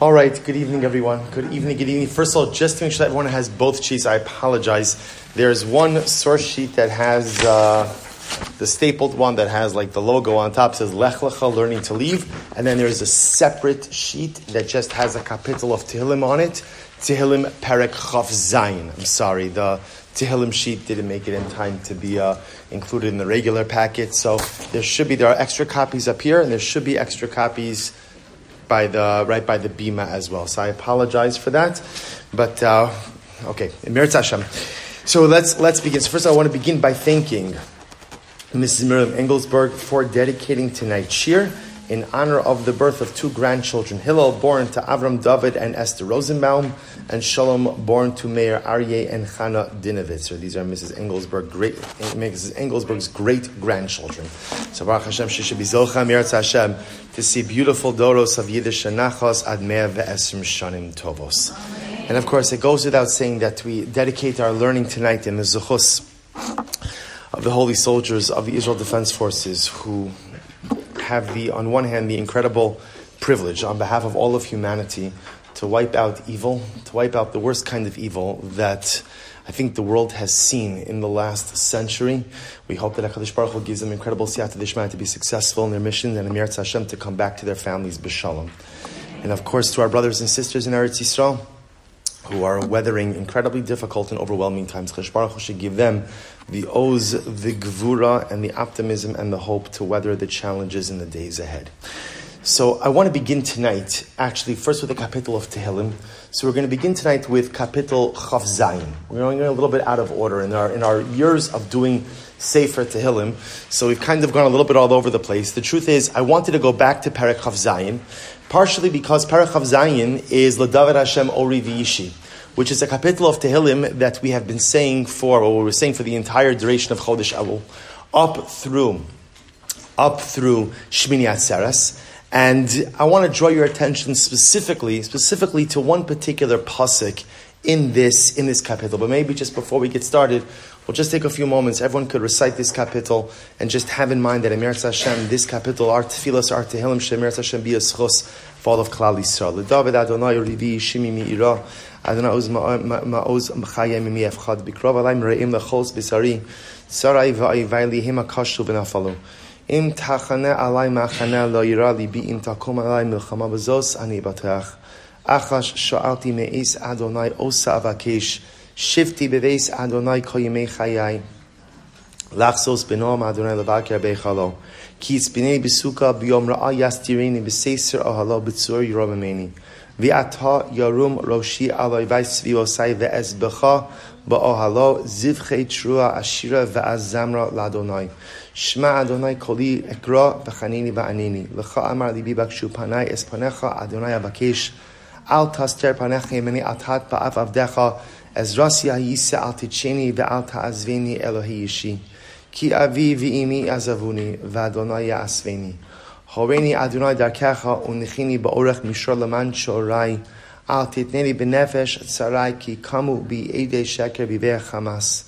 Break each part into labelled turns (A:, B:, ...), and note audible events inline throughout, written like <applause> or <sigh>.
A: All right, good evening, everyone. Good evening, good evening. First of all, just to make sure that everyone has both sheets, I apologize. There's one source sheet that has uh, the stapled one that has like the logo on top says Lech Lecha, learning to leave, and then there's a separate sheet that just has a kapitel of Tehillim on it. Tehillim Perek Chav Zayin. I'm sorry, the Tehillim sheet didn't make it in time to be uh, included in the regular packet, so there should be there are extra copies up here, and there should be extra copies by the right by the bima as well. So I apologize for that, but uh, okay, Meretz Hashem. So let's let's begin. So first, I want to begin by thanking Mrs. Miriam Engelsberg for dedicating tonight's shiur in honor of the birth of two grandchildren, Hillel born to Avram David and Esther Rosenbaum, and Shalom born to Meir Aryeh and Chana Dinovitz. So, these are Mrs. Engelsberg, great, Mrs. Engelsberg's great grandchildren. So Baruch Hashem, she should be Zocha Hashem to see beautiful doros of Yiddish Nachos ad ve'esrim shanim tovos. And of course, it goes without saying that we dedicate our learning tonight in the Zuchus of the holy soldiers of the Israel Defense Forces who have the, on one hand, the incredible privilege on behalf of all of humanity to wipe out evil, to wipe out the worst kind of evil that I think the world has seen in the last century. We hope that HaKadosh Baruch Hu gives them incredible siyata dishmaya to be successful in their mission and Emir Hashem to come back to their families b'shalom. And of course, to our brothers and sisters in Eretz Yisrael, who are weathering incredibly difficult and overwhelming times. Cheshach Baruch Hu should give them the oz, the gvura, and the optimism and the hope to weather the challenges in the days ahead. So I want to begin tonight, actually, first with the kapitel of Tehillim. So we're going to begin tonight with kapitel Chav Zayin. We're going a little bit out of order in our in our years of doing Sefer Tehillim. So we've kind of gone a little bit all over the place. The truth is, I wanted to go back to Perek Chav Zayin, partially because Perek Chav Zayin is L'David Hashem Ori V'Yishi which is a kapitel of Tehillim that we have been saying for, or we were saying for the entire duration of Chodesh Elul, up through, up through Shmini Atzeres. And I want to draw your attention specifically, specifically to one particular pasuk in this in this kapitel. But maybe just before we get started, we'll just take a few moments. Everyone could recite this kapitel and just have in mind that Emir Hashem, this kapitel, our tefillas, our tehillim, Shemir Hashem, be a schos of Klal Yisrael. David Adonai Rivi Shimi Mi'ira. Adonai Oz Ma'oz Mchaya Mimi Efchad Bikrov Re'im Lechos Bisari Sarai Va'ai Vaili אם תחנה עלי מחנה לא יירא ליבי, אם תקום עלי מלחמה בזוס אני אבטח. אחש שאלתי מעיס אדוני עושה אבקש, שבתי בבייס אדוני כל ימי חיי. לחסוס בנועם אדוני לבקר בהיכלו. כי יצפני בסוכה ביום רעה יסתירני בסיסר אוהלו בצור ירו ממני. ועתה ירום ראשי על אויבי סביב עושי ואזבחה באוהלו זבחי תרועה עשירה ואז זמרה לאדוני. שמע אדוני קולי אקרא וחניני ועניני. לך אמר ליבי בקשו פניי אס פניך אדוני אבקש. אל תסתר פניך ימיני עתת באף עבדיך. עזרסיה יישא אל תדשני ואל תעזבני אלוהי אישי. כי אבי ואימי עזבוני ואדוני יעשבני. הורני אדוני דרכך ונכיני באורך מישור למען שעורי. אל תתנני בנפש צרי כי קמו בי עדי שקר בבי החמאס.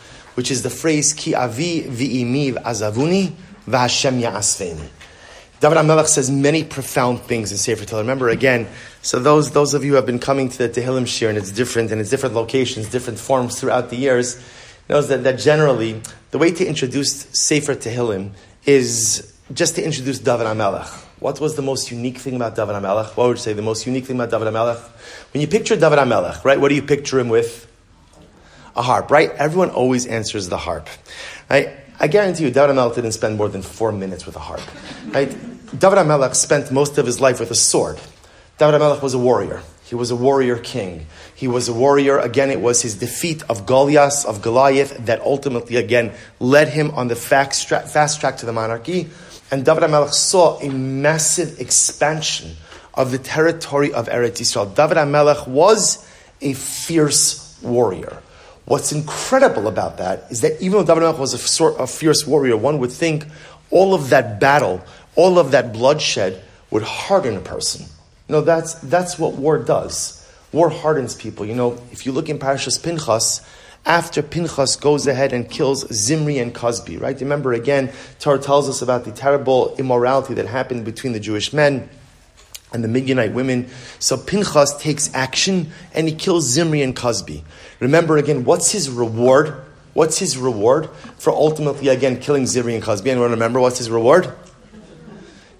A: which is the phrase Ki avi v'imi azavuni v'Hashem ya'asveni. David HaMelech says many profound things in Sefer Tehillim. Remember again, so those, those of you who have been coming to the Tehillim Shiur, and it's different, and it's different locations, different forms throughout the years, knows that, that generally, the way to introduce Sefer Tehillim is just to introduce David HaMelech. What was the most unique thing about David HaMelech? What would you say the most unique thing about David HaMelech? When you picture David HaMelech, right, what do you picture him with? A harp, right? Everyone always answers the harp. Right? I guarantee you, David HaMelech didn't spend more than four minutes with a harp. Right? David HaMelech spent most of his life with a sword. David HaMelech was a warrior. He was a warrior king. He was a warrior. Again, it was his defeat of Goliath, of Goliath, that ultimately, again, led him on the fast track, fast track to the monarchy. And David HaMelech saw a massive expansion of the territory of Eretz Yisrael. David HaMelech was a fierce warrior. What's incredible about that is that even though David was a, sort of fierce warrior, one would think all of that battle, all of that bloodshed would harden a person. Know, that's, that's what war does. War hardens people. You know, if you look in Parashas Pinchas, after Pinchas goes ahead and kills Zimri and Cozbi, right? Remember again, Torah tells us about the terrible immorality that happened between the Jewish men and the Midianite women. So Pinchas takes action and he kills Zimri and Cozbi. Remember again, what's his reward? What's his reward for ultimately again killing Zimri and Cozbi? Anyone remember what's his reward?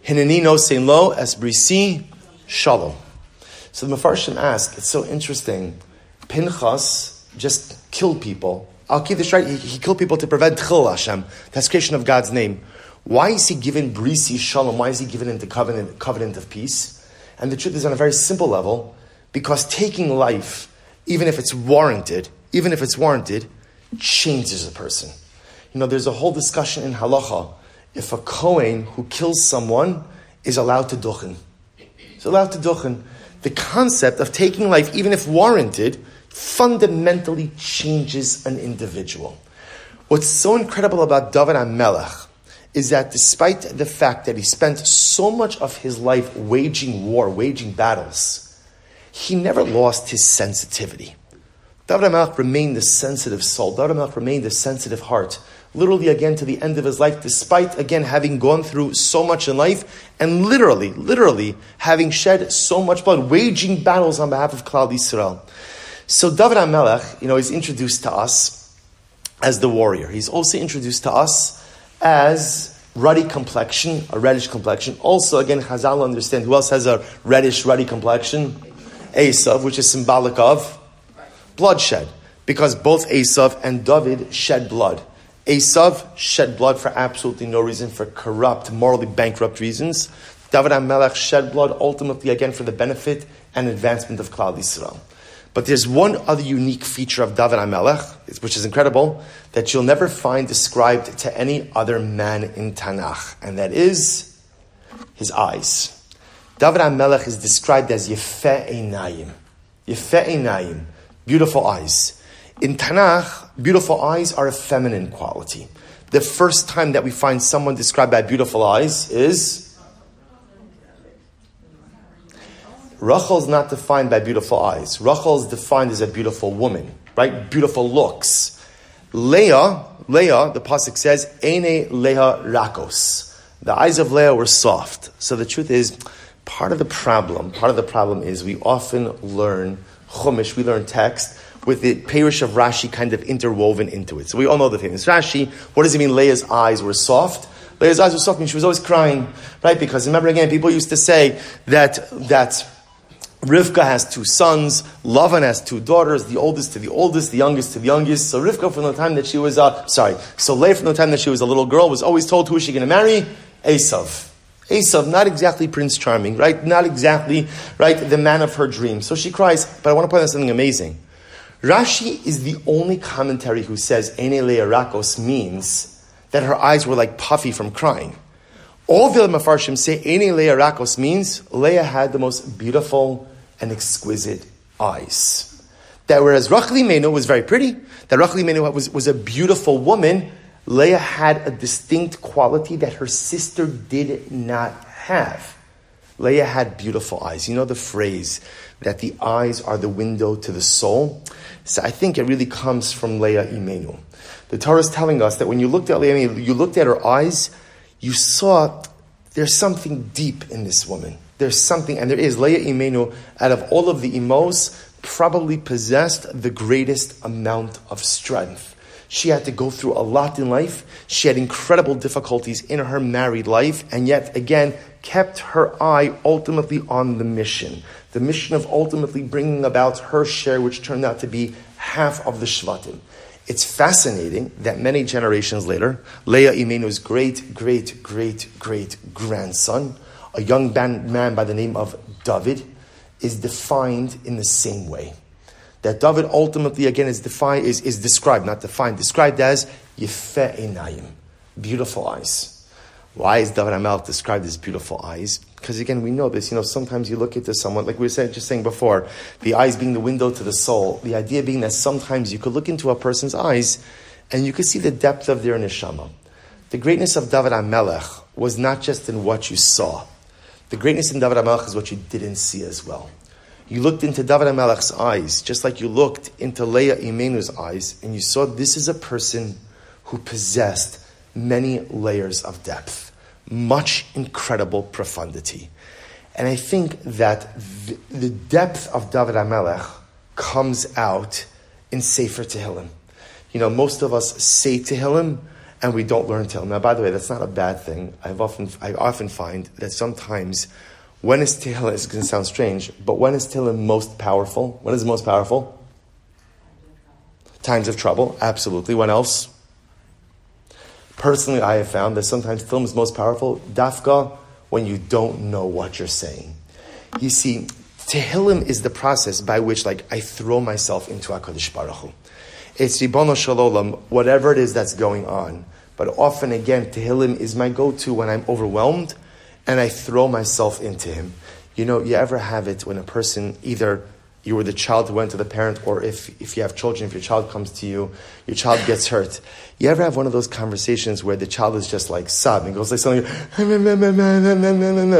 A: Hineni no sein lo esbrisi shalom. So the Mefarshim ask, it's so interesting. Pinchas just killed people. I'll keep this right. He, he killed people to prevent Chil Hashem, creation of God's name. Why is he given brisi shalom? Why is he given into covenant, covenant of peace? And the truth is on a very simple level, because taking life, even if it's warranted, even if it's warranted, changes a person. You know, there's a whole discussion in halacha if a Kohen who kills someone is allowed to duchen. Is allowed to duchen. The concept of taking life, even if warranted, fundamentally changes an individual. What's so incredible about David HaMelech is that despite the fact that he spent so much of his life waging war, waging battles, he never lost his sensitivity. David HaMelech remained a sensitive soul. David HaMelech remained a sensitive heart. Literally, again, to the end of his life, despite, again, having gone through so much in life, and literally, literally, having shed so much blood, waging battles on behalf of Klal Yisrael. So David HaMelech, you know, is introduced to us as the warrior. He's also introduced to us as ruddy complexion, a reddish complexion. Also, again, Chazal understand who else has a reddish, ruddy complexion? Esav, which is symbolic of bloodshed. Because both Esav and David shed blood. Esav shed blood for absolutely no reason, for corrupt, morally bankrupt reasons. David HaMelech shed blood ultimately again for the benefit and advancement of Klal Yisrael. But there's one other unique feature of David HaMelech, which is incredible, that you'll never find described to any other man in Tanakh, and that is his eyes. David HaMelech is described as Yefeh Einayim. Yefeh Einayim, beautiful eyes. In Tanakh, beautiful eyes are a feminine quality. The first time that we find someone described by beautiful eyes is Rachel is not defined by beautiful eyes. Rachel is defined as a beautiful woman, right? Beautiful looks. Leah, Leah, the pasuk says, "Ene Leah rakos." The eyes of Leah were soft. So the truth is, part of the problem, part of the problem is we often learn chumash, we learn text with the perush of Rashi kind of interwoven into it. So we all know the famous Rashi. What does it mean? Leah's eyes were soft. Leah's eyes were soft, and she was always crying, right? Because remember again, people used to say that that Rivka has two sons. Lavan has two daughters. The oldest to the oldest, the youngest to the youngest. So Rivka, from the time that she was, uh, sorry, so Leah, from the time that she was a little girl, was always told who is she going to marry? Esav. Esav, not exactly Prince Charming, right? Not exactly, right, the man of her dreams. So she cries, but I want to point out something amazing. Rashi is the only commentary who says Ene Leah Rakos means that her eyes were like puffy from crying. All the Mefarshim say Ene Leah Rakos means Leah had the most beautiful, and exquisite eyes. That whereas Rachel Imenu was very pretty, that Rachel Imenu was, was a beautiful woman, Leah had a distinct quality that her sister did not have. Leah had beautiful eyes. You know the phrase that the eyes are the window to the soul? So I think it really comes from Leah Imenu. The Torah is telling us that when you looked at Leah, you looked at her eyes, you saw there's something deep in this woman there's something, and there is, Leah Imenu, out of all of the Imos, probably possessed the greatest amount of strength. She had to go through a lot in life. She had incredible difficulties in her married life, and yet again kept her eye ultimately on the mission. The mission of ultimately bringing about her share, which turned out to be half of the Shvatim. It's fascinating that many generations later, Leah Imenu's great, great, great, great grandson, a young man by the name of David is defined in the same way. That David ultimately, again, is defined, is, is described, not defined, described as Einayim, beautiful eyes. Why is David HaMelech described as beautiful eyes? Because again, we know this. You know, sometimes you look into someone, like we were saying, just saying before, the eyes being the window to the soul. The idea being that sometimes you could look into a person's eyes and you could see the depth of their neshama. The greatness of David HaMelech was not just in what you saw. The greatness in David HaMelech is what you didn't see as well. You looked into David HaMelech's eyes, just like you looked into Leah Imenu's eyes, and you saw this is a person who possessed many layers of depth, much incredible profundity. And I think that the, the depth of David HaMelech comes out in Sefer Tehillim. You know, most of us say Tehillim and we don't learn Tehillim. Now, by the way, that's not a bad thing. I've often, I often find that sometimes when is Tehillim, it's going to sound strange, but when is Tehillim most powerful? When is it most powerful? Times of trouble, absolutely. When else? Personally, I have found that sometimes Tehillim is most powerful, dafka, when you don't know what you're saying. You see, Tehillim is the process by which, like, I throw myself into HaKadosh Baruch Hu. It's Ribono Shel Olam, whatever it is that's going on. But often, again, Tehillim is my go-to when I'm overwhelmed and I throw myself into Him. You know, you ever have it when a person either you were the child who went to the parent, or if, if you have children, if your child comes to you, your child gets hurt. You ever have one of those conversations where the child is just like sobbing, goes like something,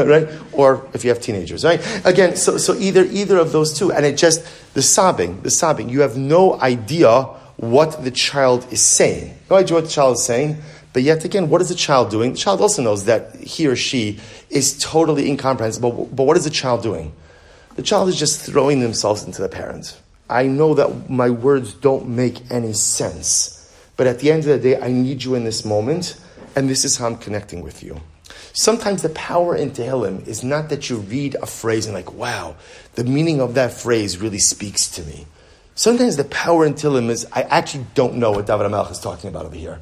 A: right? Or if you have teenagers, right? Again, so, so either, either of those two, and it just, the sobbing, the sobbing, you have no idea what the child is saying. No idea what the child is saying, but yet again, what is the child doing? The child also knows that he or she is totally incomprehensible, but what is the child doing? The child is just throwing themselves into the parent. I know that my words don't make any sense, but at the end of the day, I need you in this moment, and this is how I'm connecting with you. Sometimes the power in Tehillim is not that you read a phrase and like, wow, the meaning of that phrase really speaks to me. Sometimes the power in Tehillim is, I actually don't know what David HaMelech is talking about over here.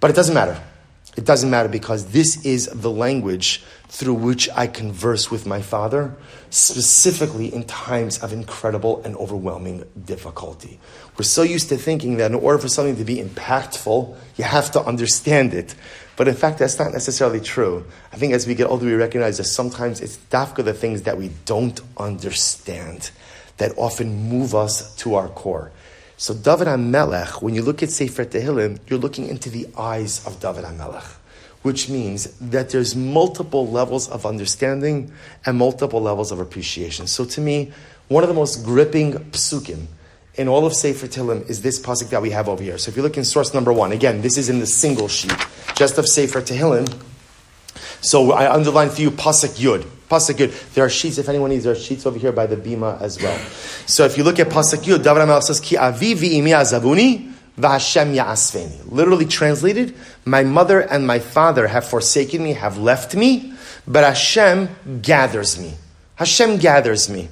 A: But it doesn't matter. It doesn't matter because this is the language through which I converse with my Father, specifically in times of incredible and overwhelming difficulty. We're so used to thinking that in order for something to be impactful, you have to understand it. But in fact, that's not necessarily true. I think as we get older, we recognize that sometimes it's dafka the things that we don't understand that often move us to our core. So David HaMelech, when you look at Sefer Tehillim, you're looking into the eyes of David HaMelech, which means that there's multiple levels of understanding and multiple levels of appreciation. So to me, one of the most gripping psukim in all of Sefer Tehillim is this pasuk that we have over here. So if you look in source number one, again, this is in the single sheet, just of Sefer Tehillim. So I underline for you pasuk Yud. Pasuk Yud. There are sheets, if anyone needs, there are sheets over here by the Bima as well. So if you look at Pasuk Yud, David HaMelech says, Ki avi v'imi azavuni v'Hashem ya'asveni. Literally translated, my mother and my father have forsaken me, have left me, but Hashem gathers me. Hashem gathers me.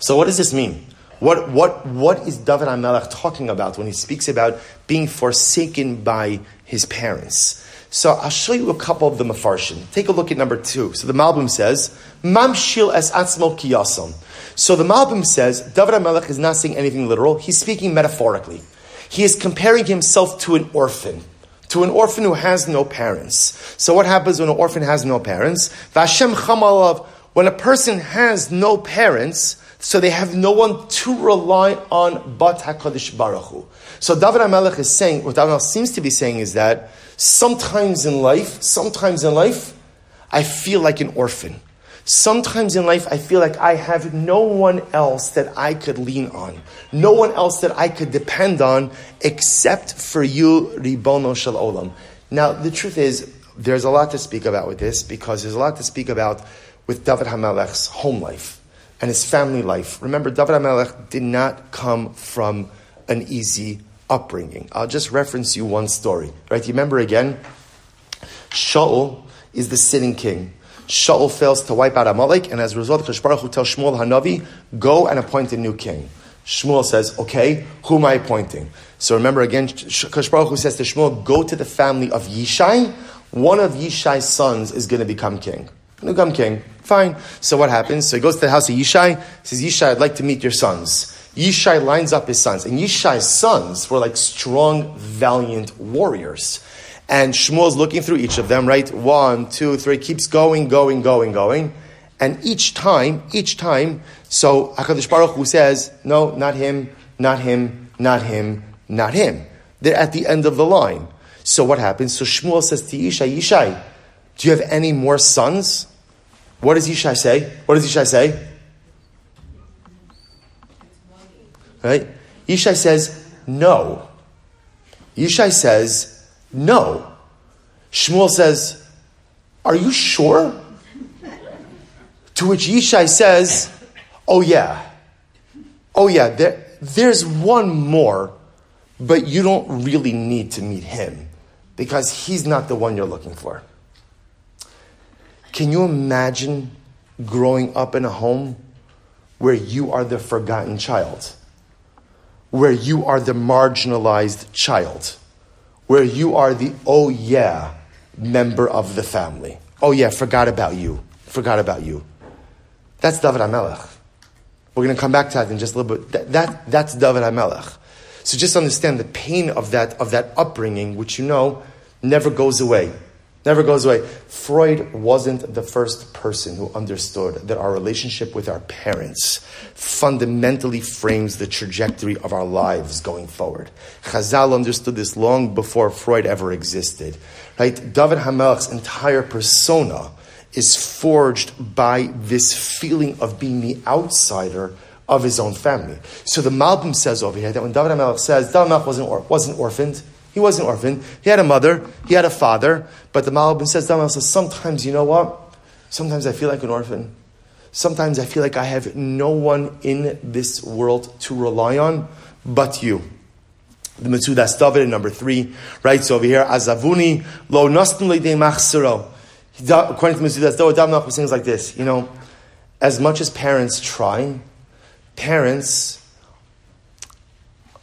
A: So what does this mean? What, what, what is David HaMelech talking about when he speaks about being forsaken by his parents? So I'll show you a couple of the Mefarshim. Take a look at number two. So the Malbim says, Mamshil es atzmo kiyasom. So the Malbim says, David HaMelech is not saying anything literal. He's speaking metaphorically. He is comparing himself to an orphan. To an orphan who has no parents. So what happens when an orphan has no parents? Vashem chamalav, when a person has no parents, so they have no one to rely on but HaKadosh Baruch Hu. So David HaMelech is saying, what David HaMelech seems to be saying is that Sometimes in life, sometimes in life, I feel like an orphan. Sometimes in life, I feel like I have no one else that I could lean on, no one else that I could depend on except for you, Ribono Shel Olam. Now, the truth is, there's a lot to speak about with this because there's a lot to speak about with David Hamelech's home life and his family life. Remember, David Hamelech did not come from an easy upbringing. I'll just reference you one story, right? You remember again? Shaul is the sitting king. Shaul fails to wipe out Amalek, and as a result, Baruch tells Shmuel Hanavi, go and appoint a new king. Shmuel says, okay, who am I appointing? So remember again, Baruch Hu says to Shmuel, go to the family of Yishai. One of Yishai's sons is going to become king. Become king. Fine. So what happens? So he goes to the house of Yishai, says, Yishai, I'd like to meet your sons. Yishai lines up his sons, and Yishai's sons were like strong, valiant warriors. And Shmuel's looking through each of them, right? One, two, three, keeps going, going, going, going. And each time, each time, so HaKadosh Baruch Hu says, no, not him, not him, not him, not him. They're at the end of the line. So what happens? So Shmuel says to Yishai, Yishai, do you have any more sons? What does Yishai say? What does Yishai say? Right? Yishai says, no. Yishai says, no. Shmuel says, are you sure? To which Yishai says, oh yeah. Oh yeah, there, there's one more, but you don't really need to meet him because he's not the one you're looking for. Can you imagine growing up in a home where you are the forgotten child? Where you are the marginalized child? Where you are the, oh yeah, member of the family? Oh yeah, forgot about you. Forgot about you. That's David HaMelech. We're going to come back to that in just a little bit. That, that, that's David HaMelech. So just understand the pain of that, of that upbringing, which you know never goes away. Never goes away. Freud wasn't the first person who understood that our relationship with our parents fundamentally frames the trajectory of our lives going forward. Chazal understood this long before Freud ever existed. Right? David Hamelech's entire persona is forged by this feeling of being the outsider of his own family. So the Malbim says over here that when David Hamelech says David Hamelech wasn't, or, wasn't orphaned, he wasn't orphan. He had a mother, he had a father, but the Malbim says, David says, sometimes, you know what? Sometimes I feel like an orphan. Sometimes I feel like I have no one in this world to rely on but you. The Metzudas David, number three, writes over here, Azavuni lo nostin de machsero. According to Metzudas David, David sings like this, you know, as much as parents try, parents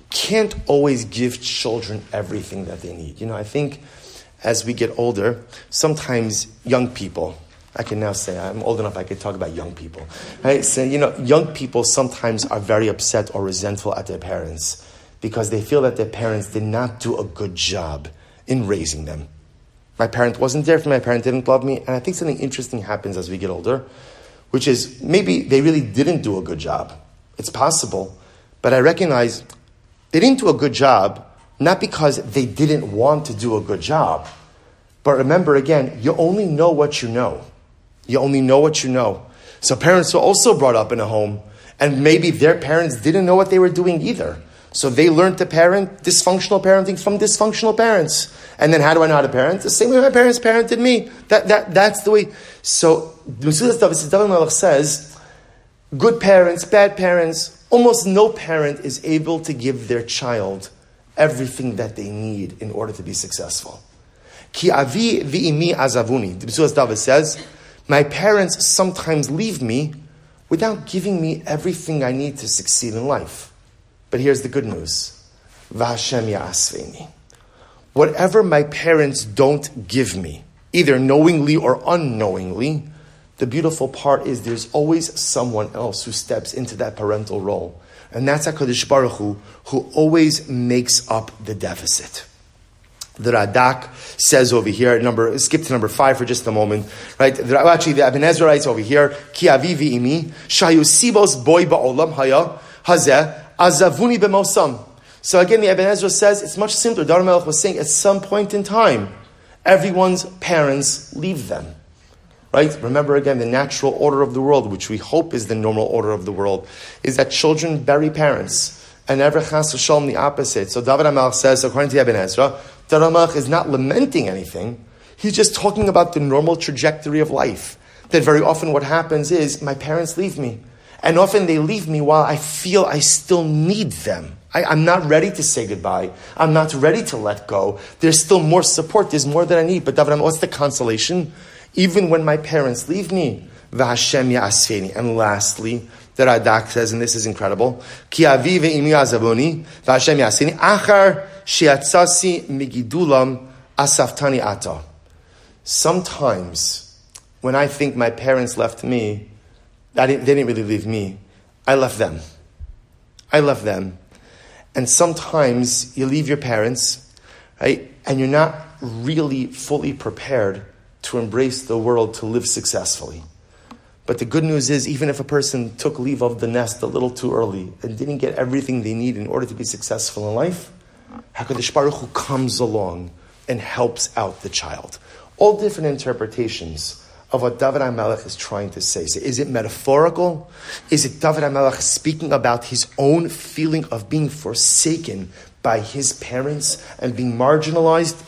A: can't always give children everything that they need. You know, I think as we get older, sometimes young people, I can now say I'm old enough I can talk about young people. Right? So, you know, young people sometimes are very upset or resentful at their parents because they feel that their parents did not do a good job in raising them. My parent wasn't there for me, my parent didn't love me, and I think something interesting happens as we get older, which is maybe they really didn't do a good job. It's possible, but I recognize they didn't do a good job, not because they didn't want to do a good job. But remember again, you only know what you know. You only know what you know. So parents were also brought up in a home, and maybe their parents didn't know what they were doing either. So they learned to parent dysfunctional parenting from dysfunctional parents. And then how do I know how to parent? The same way my parents parented me. That, that, that's the way. So David says, good parents, bad parents, Almost no parent is able to give their child everything that they need in order to be successful. Ki avi v'imi azavuni. The David says, my parents sometimes leave me without giving me everything I need to succeed in life. But here's the good news. V'Hashem ya'asveni. Whatever my parents don't give me, either knowingly or unknowingly, the beautiful part is there's always someone else who steps into that parental role. And that's HaKadosh Baruch Hu, who always makes up the deficit. The Radak says over here, number, skip to number five for just a moment, right? The, actually, the Ibn Ezra writes over here, Ki avivi imi, shayu sibos boy ba'olam haya, hazeh, azavuni b'mosam. So again, the Ibn Ezra says it's much simpler. Dar was saying at some point in time, everyone's parents leave them. Right? Remember again, the natural order of the world, which we hope is the normal order of the world, is that children bury parents. And never chas shalom the opposite. So David HaMelech says, according to Ibn Ezra, HaMelech is not lamenting anything. He's just talking about the normal trajectory of life. That very often what happens is my parents leave me. And often they leave me while I feel I still need them. I, am not ready to say goodbye. I'm not ready to let go. There's still more support. There's more than I need. But David, what's the consolation? Even when my parents leave me. V'Hashem ya'asfeni. And lastly, the Radak says, and this is incredible, Ki avi ve'imi azavoni, v'Hashem achar she'atzasi migidulam asaftani ata. Sometimes, when I think my parents left me, didn't, they didn't really leave me. I left them. I left them. And sometimes you leave your parents, right? And you're not really fully prepared to embrace the world to live successfully. But the good news is, even if a person took leave of the nest a little too early and didn't get everything they need in order to be successful in life, HaKadosh Baruch Hu comes along and helps out the child. All different interpretations of what David HaMelech is trying to say. So is it metaphorical? Is it David HaMelech speaking about his own feeling of being forsaken by his parents and being marginalized?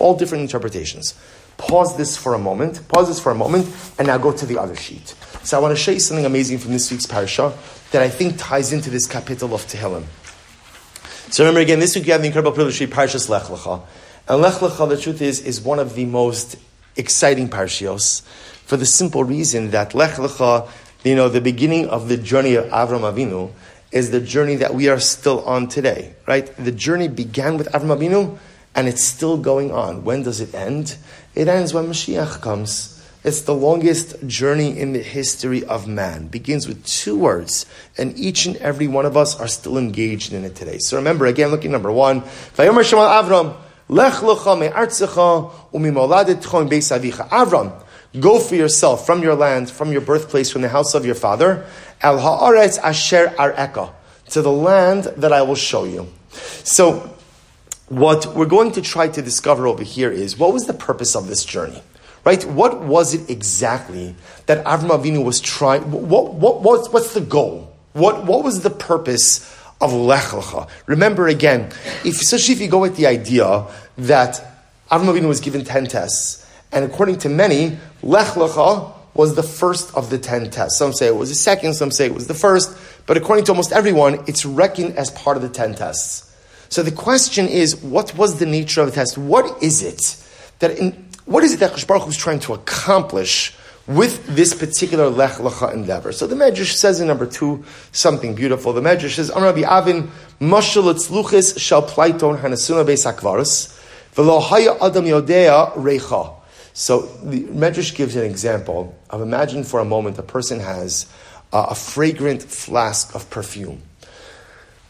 A: All different interpretations. Pause this for a moment. Pause this for a moment, and now go to the other sheet. So I want to show you something amazing from this week's parasha that I think ties into this kapitel of Tehillim. So remember again, this week we have the incredible privilege of Parshas Lech Lecha. And Lech Lecha, the truth is, is one of the most exciting parshios for the simple reason that Lech Lecha, you know, the beginning of the journey of Avram Avinu is the journey that we are still on today, right? The journey began with Avram Avinu and it's still going on. When does it end? It ends when Mashiach comes. It's the longest journey in the history of man. begins with two words, and each and every one of us are still engaged in it today. So remember, again, looking number one, Avram, go for yourself from your land, from your birthplace, from the house of your father, al ha'aretz asher ar'eka, to the land that I will show you. So, what we're going to try to discover over here is what was the purpose of this journey? Right? What was it exactly that Avram Avinu was trying? What, what, what, what's the goal? What, what was the purpose of Lech Lecha? Remember again, if, especially if you go with the idea that Avram Avinu was given 10 tests, and according to many, Lech Lecha was the first of the 10 tests. Some say it was the second, some say it was the first, but according to almost everyone, it's reckoned as part of the 10 tests. So the question is, what was the nature of the test? What is it that in, what is it that Baruch was trying to accomplish with this particular Lech Lecha endeavor? So the Medrash says in number two something beautiful. The Medrash says, Amr Rabbi Avin, Mashal Luchis Shal Plaiton Hanasuna Beis Akvaris, Velo Haya Adam Yodea Recha. So the Medrash gives an example of imagine for a moment a person has a fragrant flask of perfume,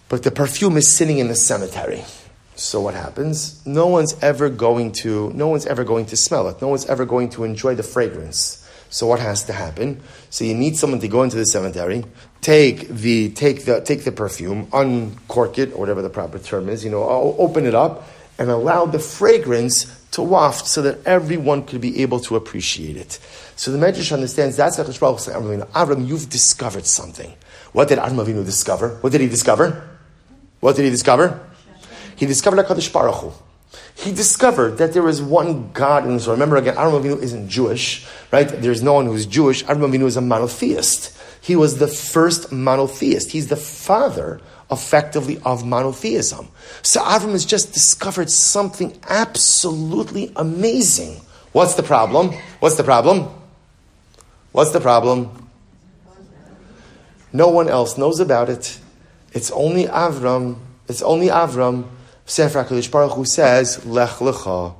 A: but the perfume is sitting in the cemetery. So what happens? No one's ever going to no one's ever going to smell it. No one's ever going to enjoy the fragrance. So what has to happen? So you need someone to go into the cemetery, take the take the take the perfume, uncork it or whatever the proper term is, you know, open it up and allow the fragrance to waft so that everyone could be able to appreciate it. So the Medrash understands that's like Avram, you've discovered something. What did Avram Avinu discover? What did he discover? What did he discover? He discovered HaKadosh Baruch Hu. He discovered that there is one God in Israel. Remember again, Avram Avinu isn't Jewish, right? There's no one who's Jewish. Avram Avinu is a monotheist. He was the first monotheist. He's the father, effectively, of monotheism. So Avram has just discovered something absolutely amazing. What's the problem? What's the problem? What's the problem? No one else knows about it. It's only Avram. It's only Avram Sefer HaKadosh Baruch Hu says, Lech Lecha,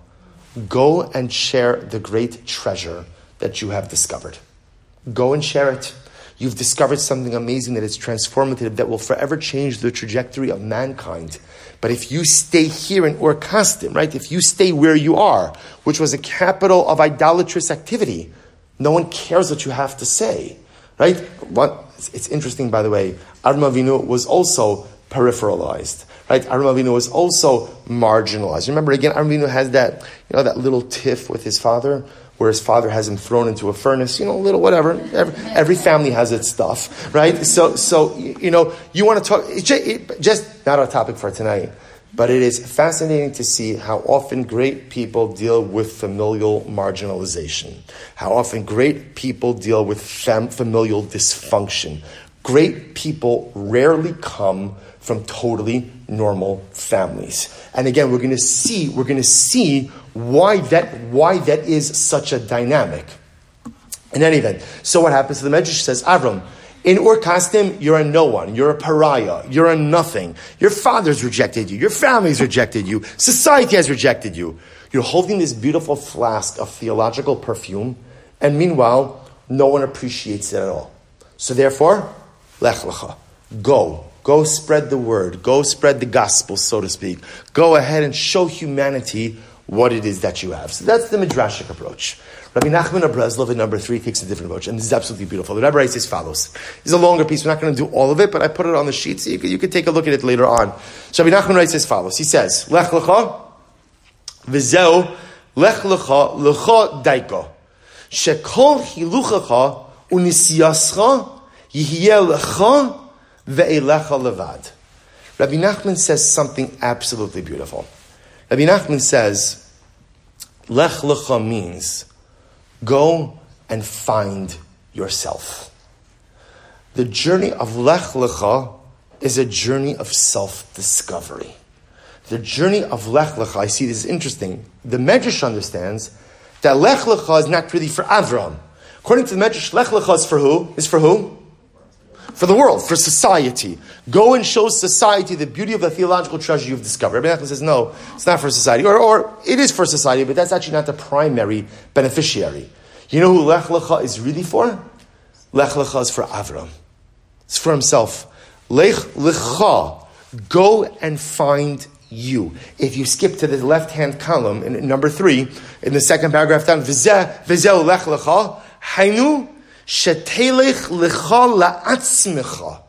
A: go and share the great treasure that you have discovered. Go and share it. You've discovered something amazing that is transformative, that will forever change the trajectory of mankind. But if you stay here in Ur Kasdim, right, if you stay where you are, which was a capital of idolatrous activity, no one cares what you have to say, right? What, it's interesting, by the way, Avram Avinu was also peripheralized. Right? Avram Avinu was also marginalized. Remember again, Avram Avinu has that, you know, that little tiff with his father, where his father has him thrown into a furnace, you know, a little whatever. Every, every family has its stuff, right? So, so you know, you want to talk, just, just not our topic for tonight, but it is fascinating to see how often great people deal with familial marginalization, how often great people deal with fam- familial dysfunction. Great people rarely come from totally normal families. And again, we're going to see, we're going to see why that, why that is such a dynamic. In any event, so what happens? To the Medrash says, Avram, in Ur Kasdim, you're a no one. You're a pariah. You're a nothing. Your father's rejected you. Your family's rejected you. Society has rejected you. You're holding this beautiful flask of theological perfume, and meanwhile, no one appreciates it at all. So therefore, lech lecha. Go. Go spread the word. Go spread the gospel, so to speak. Go ahead and show humanity what it is that you have. So that's the Midrashic approach. Rabbi Nachman of Breslov in number three takes a different approach, and this is absolutely beautiful. The Rebbe writes as follows. This is a longer piece. We're not going to do all of it, but I put it on the sheet so you can, you can take a look at it later on. So Rabbi Nachman writes as follows. He says, Lech lecha, v'zeu, lech lecha, lecha daiko, shekol hiluchacha unisiyascha yihyeh lecha ve'elecha levad. Rabbi Nachman says something absolutely beautiful. Rabbi Nachman says, Lech lecha means Go and find yourself. The journey of Lech Lecha is a journey of self discovery. The journey of Lech Lecha, I see this is interesting. The Medrash understands that Lech Lecha is not really for Avram. According to the Medrash, Lech Lecha is for who? Is for who? For the world, for society. Go and show society the beauty of the theological treasure you've discovered. Rabbi Nachman says, no, it's not for society. Or, or it is for society, but that's actually not the primary beneficiary. You know who Lech Lecha is really for? Lech Lecha is for Avram. It's for himself. Lech Lecha, go and find you. If you skip to the left hand column in number three, in the second paragraph down, Vizeh, Vizeh Lech Lecha, Hainu Shetelech Lecha La'atzmecha.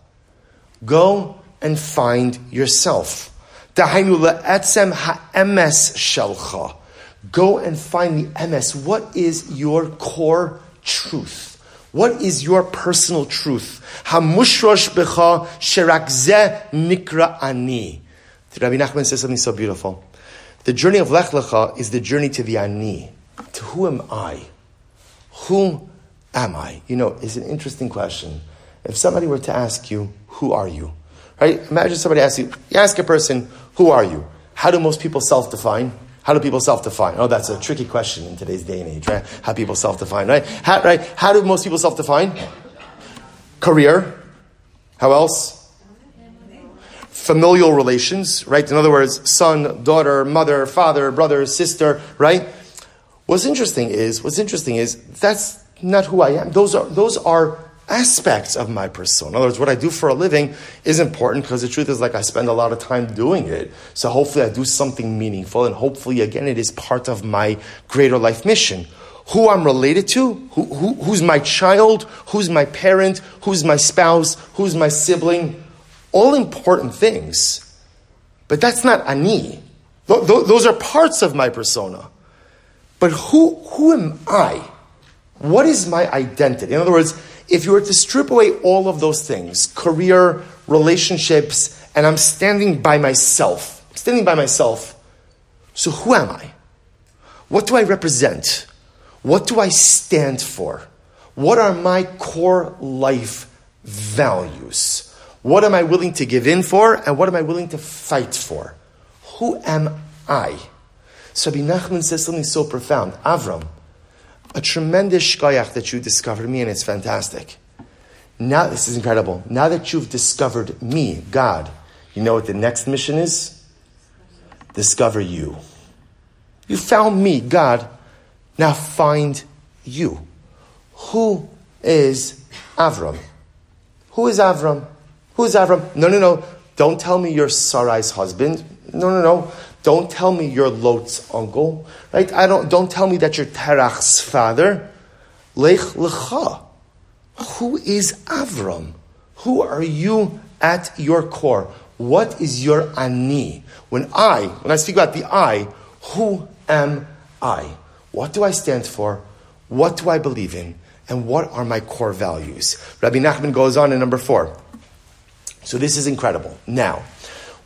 A: Go and find yourself. Dahainu La'atzem Ha'emes Shelcha. Go and find the emes. What is your core truth? What is your personal truth? Hamushrosh becha nikra ani. Rabbi Nachman says something so beautiful. The journey of Lech Lecha is the journey to the ani. To who am I? Who am I? You know, it's an interesting question. If somebody were to ask you, who are you? Right? Imagine somebody asks you, you ask a person, who are you? How do most people self-define? How do people self-define? Oh, that's a tricky question in today's day and age, right? How people self-define, right? How, right? How do most people self-define? Career. How else? Familial relations, right? In other words, son, daughter, mother, father, brother, sister, right? What's interesting is, what's interesting is, that's not who I am. Those are, those are aspects of my persona. In other words, what I do for a living is important because the truth is like I spend a lot of time doing it. So hopefully I do something meaningful and hopefully again it is part of my greater life mission. Who I'm related to, who, who, who's my child, who's my parent, who's my spouse, who's my sibling, all important things. But that's not ani. Th- th- those are parts of my persona. But who, who am I? What is my identity? In other words, if you were to strip away all of those things, career, relationships, and I'm standing by myself, standing by myself, so who am I? What do I represent? What do I stand for? What are my core life values? What am I willing to give in for and what am I willing to fight for? Who am I? So Rabbi Nachman says something so profound. Avram, a tremendous shkoyach that you discovered me, and it's fantastic. Now, this is incredible. Now that you've discovered me, God, you know what the next mission is? Discover you. You found me, God. Now find you. Who is Avram? Who is Avram? Who is Avram? No, no, no. Don't tell me you're Sarai's husband. No, no, no. Don't tell me you're Lot's uncle, right? I don't, don't tell me that you're Terach's father. Lech lecha. Who is Avram? Who are you at your core? What is your ani? When I, when I speak about the I, who am I? What do I stand for? What do I believe in? And what are my core values? Rabbi Nachman goes on in number four. So this is incredible. Now,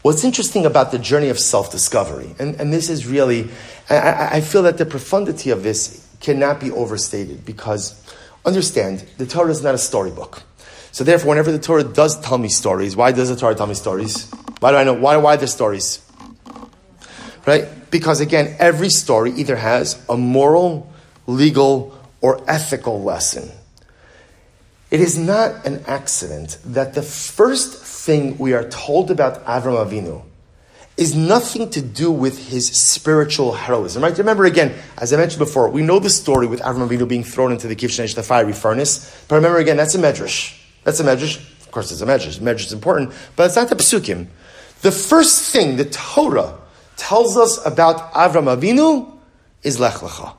A: What's interesting about the journey of self discovery, and, and this is really, I, I feel that the profundity of this cannot be overstated because understand, the Torah is not a storybook. So therefore, whenever the Torah does tell me stories, why does the Torah tell me stories? Why do I know? Why, why the stories? Right? Because again, every story either has a moral, legal, or ethical lesson. It is not an accident that the first thing we are told about Avram Avinu is nothing to do with his spiritual heroism. Right? Remember again, as I mentioned before, we know the story with Avram Avinu being thrown into the Kivshanesh, the fiery furnace. But remember again, that's a medrash. That's a medrash. Of course, it's a medrash. Medrash is important, but it's not the psukim. The first thing the Torah tells us about Avram Avinu is Lech Lecha,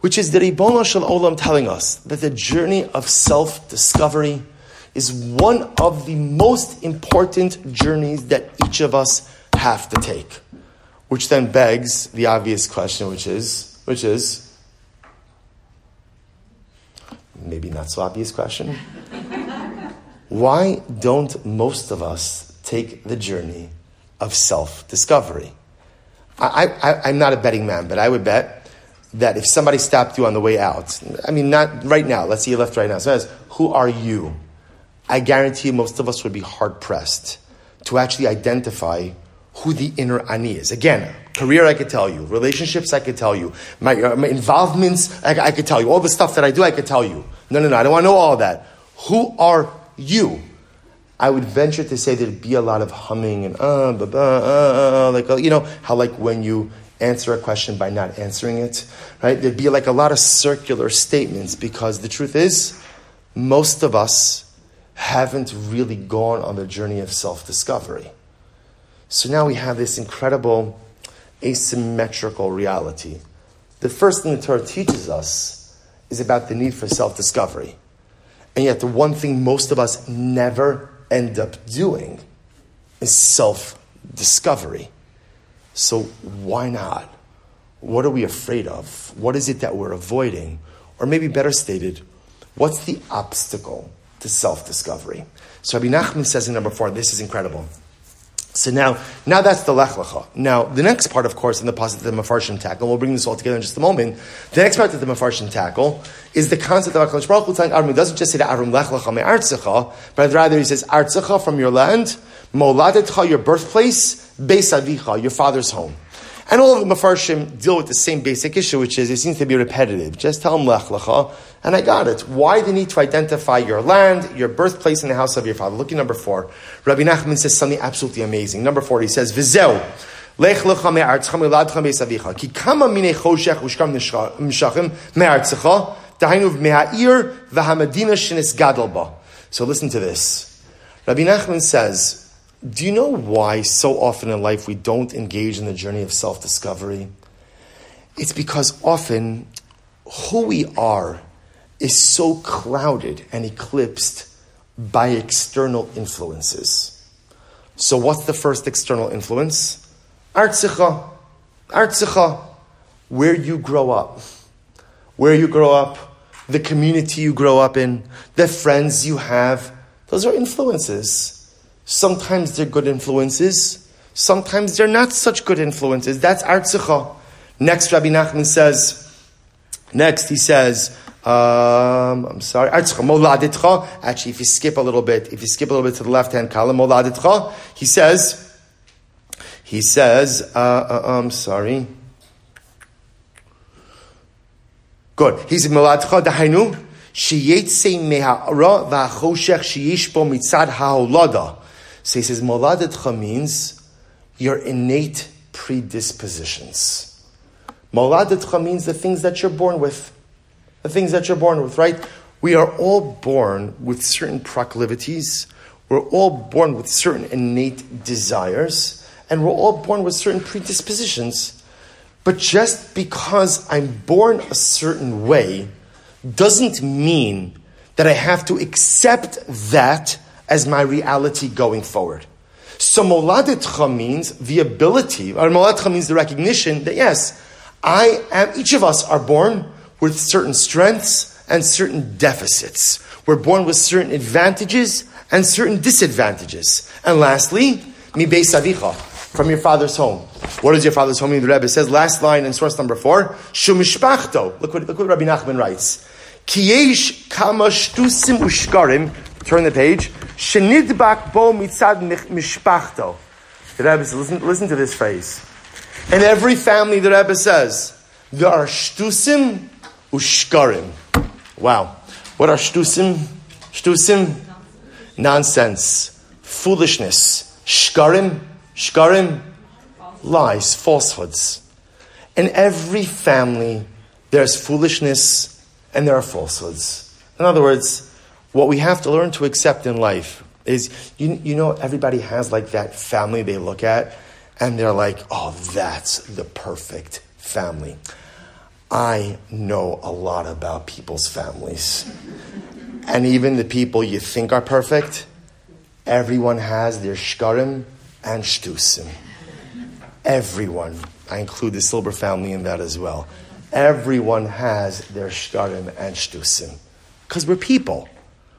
A: which is the Ribono Shel Olam telling us that the journey of self-discovery is one of the most important journeys that each of us have to take. Which then begs the obvious question, which is, which is, maybe not so obvious question. <laughs> Why don't most of us take the journey of self discovery? I, am not a betting man, but I would bet that if somebody stopped you on the way out, I mean, not right now, let's say you left right now, says, Who are you? I guarantee most of us would be hard pressed to actually identify who the inner ani is. Again, career I could tell you, relationships I could tell you, my, uh, my involvements I, I, could tell you, all the stuff that I do I could tell you. No, no, no, I don't want to know all that. Who are you? I would venture to say there'd be a lot of humming and uh, bah, bah, uh, uh, like uh, you know how like when you answer a question by not answering it, right? There'd be like a lot of circular statements because the truth is, most of us haven't really gone on the journey of self-discovery. So now we have this incredible asymmetrical reality. The first thing the Torah teaches us is about the need for self discovery. And yet, the one thing most of us never end up doing is self discovery. So, why not? What are we afraid of? What is it that we're avoiding? Or maybe better stated, what's the obstacle to self discovery? So, Rabbi Nachman says in number four, this is incredible. So now, now that's the Lech Lecha. Now, the next part, of course, in the pasuk the Mefarshim tackle, we'll bring this all together in just a moment. The next part of the Mefarshim tackle is the concept of HaKadosh Baruch Hu telling Avram, he doesn't just say to Avram, Lech Lecha me'artzecha, but rather he says, Artzecha from your land, Moladetcha, your birthplace, Beis Avicha, your father's home. And all of the Mefarshim deal with the same basic issue, which is it seems to be repetitive. Just tell them Lech Lecha, and I got it. Why the need to identify your land, your birthplace, and the house of your father? Look at number four. Rabbi Nachman says something absolutely amazing. Number four, he says, Vizeu. Lech lecha me'artzcha me'ladcha me'savicha. Ki kama mine choshech ushkam mishachim me'artzcha. Dahainu me'a'ir v'hamadina shenis gadol So listen to this. Rabbi Nachman says, do you know why so often in life we don't engage in the journey of self discovery? It's because often who we are is so clouded and eclipsed by external influences. So, what's the first external influence? Artzicha. Artzicha. Where you grow up. Where you grow up, the community you grow up in, the friends you have. Those are influences. Sometimes they're good influences. Sometimes they're not such good influences. That's Artzicha. Next, Rabbi Nachman says, next he says, um, I'm sorry, Moladitcha. Actually, if you skip a little bit, if you skip a little bit to the left hand column, Moladitcha, he says, he says, uh, uh, I'm sorry. Good. He's Moladitcha Dahainu. Sheyetse meha'ara v'achoshech sheyish bo mitzad ha'olada. So he says, Moladetcha means your innate predispositions. Moladetcha means the things that you're born with. The things that you're born with, right? We are all born with certain proclivities. We're all born with certain innate desires. And we're all born with certain predispositions. But just because I'm born a certain way doesn't mean that I have to accept that as my reality going forward. So moladetcha means the ability, or moladetcha means the recognition that yes, I am, each of us are born with certain strengths and certain deficits. We're born with certain advantages and certain disadvantages. And lastly, mi beis avicha, from your father's home. What is your father's home? The Rebbe says, last line in source number four, shumishpachto. Look what, look what Rabbi Nachman writes. Kiyesh kama shtusim ushkarim Turn the page. Shenidbak bo mitzad mishpachto. The Rebbe says, listen, listen to this phrase. In every family, the Rebbe says, there are shtusim ushkarim. Wow. What are shtusim? Shtusim? Nonsense. Foolishness. Shkarim? Shkarim? Lies, falsehoods. In every family, there's foolishness and there are falsehoods. In other words, what we have to learn to accept in life is, you, you know, everybody has like that family they look at and they're like, oh, that's the perfect family. I know a lot about people's families. And even the people you think are perfect, everyone has their shkarim and shtusim. Everyone. I include the Silber family in that as well. Everyone has their shkarim and shtusim. Because we're people.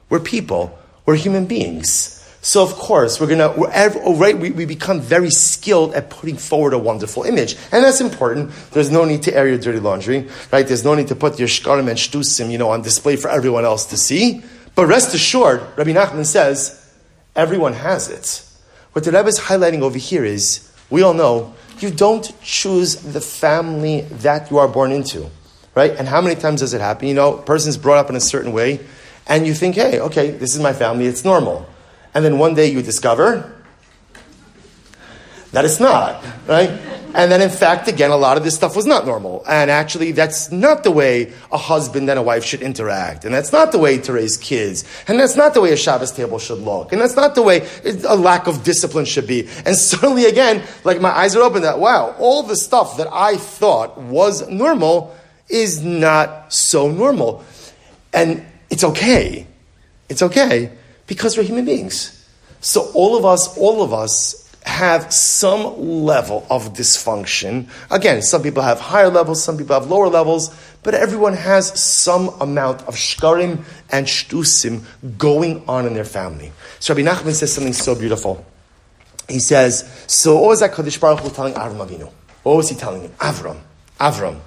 A: We're people. We're human beings. So of course we're gonna we're oh, right we, we become very skilled at putting forward a wonderful image, and that's important. There's no need to air your dirty laundry, right? There's no need to put your shkarim and shtusim, you know, on display for everyone else to see. But rest assured, Rabbi Nachman says everyone has it. What the Rebbe is highlighting over here is we all know you don't choose the family that you are born into, right? And how many times does it happen? You know, a person's brought up in a certain way, and you think, hey, okay, this is my family, it's normal and then one day you discover that it's not, right? And then, in fact, again, a lot of this stuff was not normal. And actually, that's not the way a husband and a wife should interact. And that's not the way to raise kids. And that's not the way a Shabbos table should look. And that's not the way a lack of discipline should be. And <laughs> suddenly, again, like my eyes are open that, wow, all the stuff that I thought was normal is not so normal. And it's okay. It's okay because we're human beings. So all of us, all of us have some level of dysfunction. Again, some people have higher levels, some people have lower levels, but everyone has some amount of shkarim and shtusim going on in their family. So Rabbi Nachman says something so beautiful. He says, so what was that Kadosh Baruch Hu telling Avram Avinu? What was he telling him? Avram, Avram,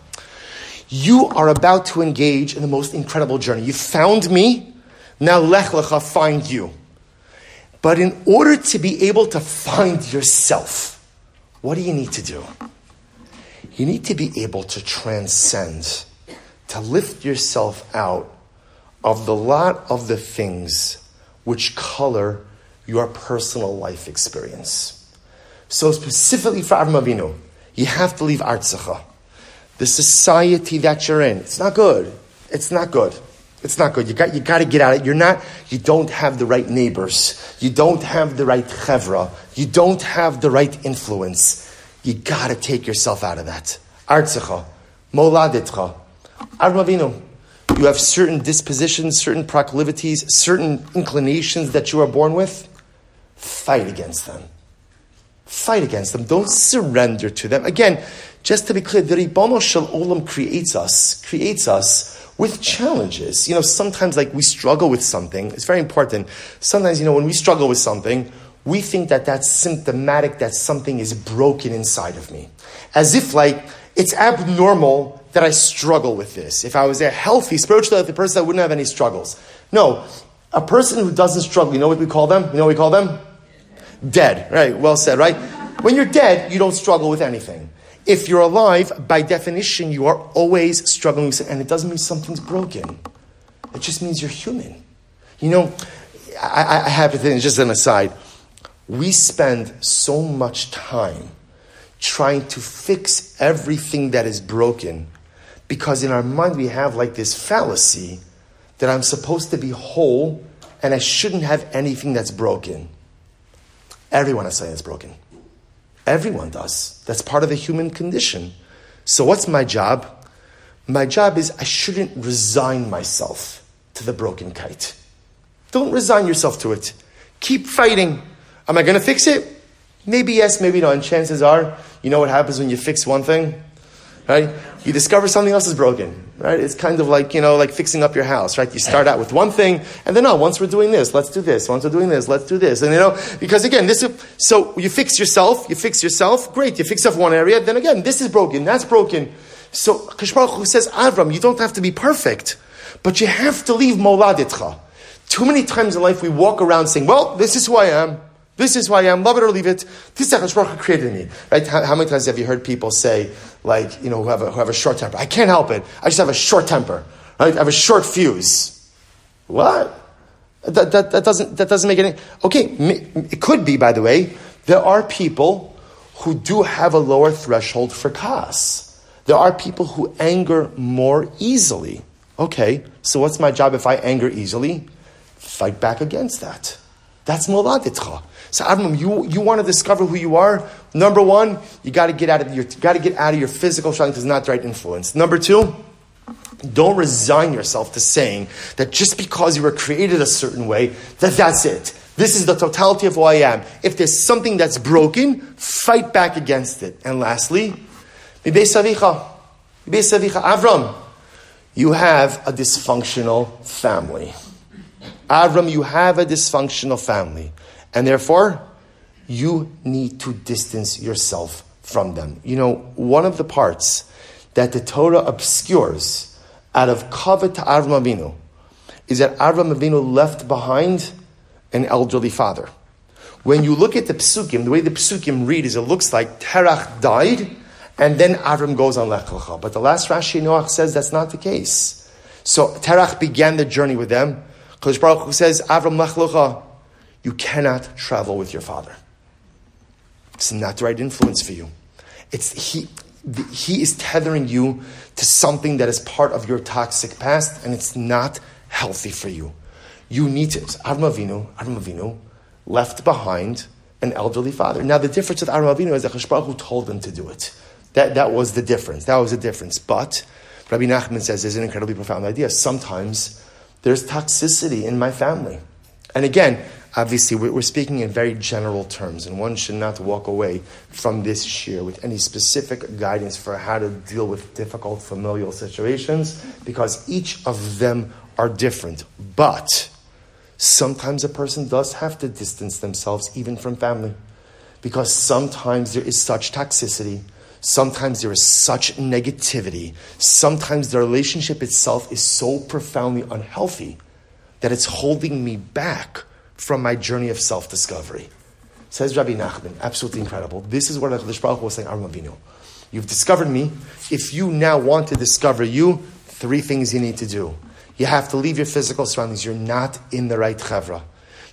A: you are about to engage in the most incredible journey. You found me, now Lech Lecha find you. But in order to be able to find yourself, what do you need to do? You need to be able to transcend, to lift yourself out of the lot of the things which color your personal life experience. So specifically for Avram Avinu, you have to leave Artsacha. The society that you're in, it's not good. It's not good. It's not good. You got, you got to get out of it. You're not, you don't have the right neighbors. You don't have the right chevra. You don't have the right influence. You got to take yourself out of that. Artzecha, moladitcha, armavinu. You have certain dispositions, certain proclivities, certain inclinations that you are born with. Fight against them. Fight against them. Don't surrender to them. Again, just to be clear, the Ribono Shel Olam creates us, creates us with challenges. You know, sometimes like we struggle with something. It's very important. Sometimes, you know, when we struggle with something, we think that that's symptomatic that something is broken inside of me. As if like it's abnormal that I struggle with this. If I was a healthy, spiritually healthy person, I wouldn't have any struggles. No, a person who doesn't struggle, you know what we call them? You know what we call them? Dead. Right, well said, right? When you're dead, you don't struggle with anything. If you're alive, by definition, you are always struggling and it doesn't mean something's broken. It just means you're human. You know, I, I have to just an aside, we spend so much time trying to fix everything that is broken because in our mind we have like this fallacy that I'm supposed to be whole and I shouldn't have anything that's broken. Everyone has something that's broken. Everyone does. That's part of the human condition. So, what's my job? My job is I shouldn't resign myself to the broken kite. Don't resign yourself to it. Keep fighting. Am I going to fix it? Maybe yes, maybe no. And chances are, you know what happens when you fix one thing? Right? You discover something else is broken right? It's kind of like, you know, like fixing up your house, right? You start out with one thing, and then, oh, once we're doing this, let's do this. Once we're doing this, let's do this. And, you know, because again, this is, so you fix yourself, you fix yourself, great, you fix up one area, then again, this is broken, that's broken. So, Kashbaruch says, Avram, you don't have to be perfect, but you have to leave moladitcha. Too many times in life we walk around saying, well, this is who I am. This is who I am. Love it or leave it. This is how created me. Right? How, how, many times have you heard people say, like, you know, who have, a, who have a short temper? I can't help it. I just have a short temper. Right? I have a short fuse. What? That, that, that, doesn't, that doesn't make any... Okay, it could be, by the way, there are people who do have a lower threshold for kas. There are people who anger more easily. Okay, so what's my job if I anger easily? Fight back against that. That's moladitcha. So Avram, you, you want to discover who you are? Number one, you got to get out of your got to get out of your physical strength is not the right influence. Number two, don't resign yourself to saying that just because you were created a certain way, that that's it. This is the totality of who I am. If there's something that's broken, fight back against it. And lastly, Avram, you have a dysfunctional family. Avram, you have a dysfunctional family. And therefore, you need to distance yourself from them. You know, one of the parts that the Torah obscures out of kavod to Avram Avinu is that Avram Avinu left behind an elderly father. When you look at the psukim, the way the psukim read is it looks like Terach died, and then Avram goes on Lech Lecha. But the last Rashi Noach says that's not the case. So Terach began the journey with them. Kodesh Baruch Hu says, Avram Lech Lecha, you cannot travel with your father. It's not the right influence for you. It's he. He is tethering you to something that is part of your toxic past, and it's not healthy for you. You need to. Avram Avinu, left behind an elderly father. Now, the difference with Avinu is that Chashbarach who told him to do it. That, that was the difference. That was the difference. But Rabbi Nachman says there's an incredibly profound idea. Sometimes there's toxicity in my family. And again, obviously, we're speaking in very general terms, and one should not walk away from this year with any specific guidance for how to deal with difficult familial situations, because each of them are different. But sometimes a person does have to distance themselves even from family, because sometimes there is such toxicity. Sometimes there is such negativity. Sometimes the relationship itself is so profoundly unhealthy that it's holding me back from my journey of self discovery. Says Rabbi Nachman, absolutely incredible. This is what HaKadosh Baruch was saying, Avinu. You've discovered me. If you now want to discover you, three things you need to do. You have to leave your physical surroundings. You're not in the right chevra.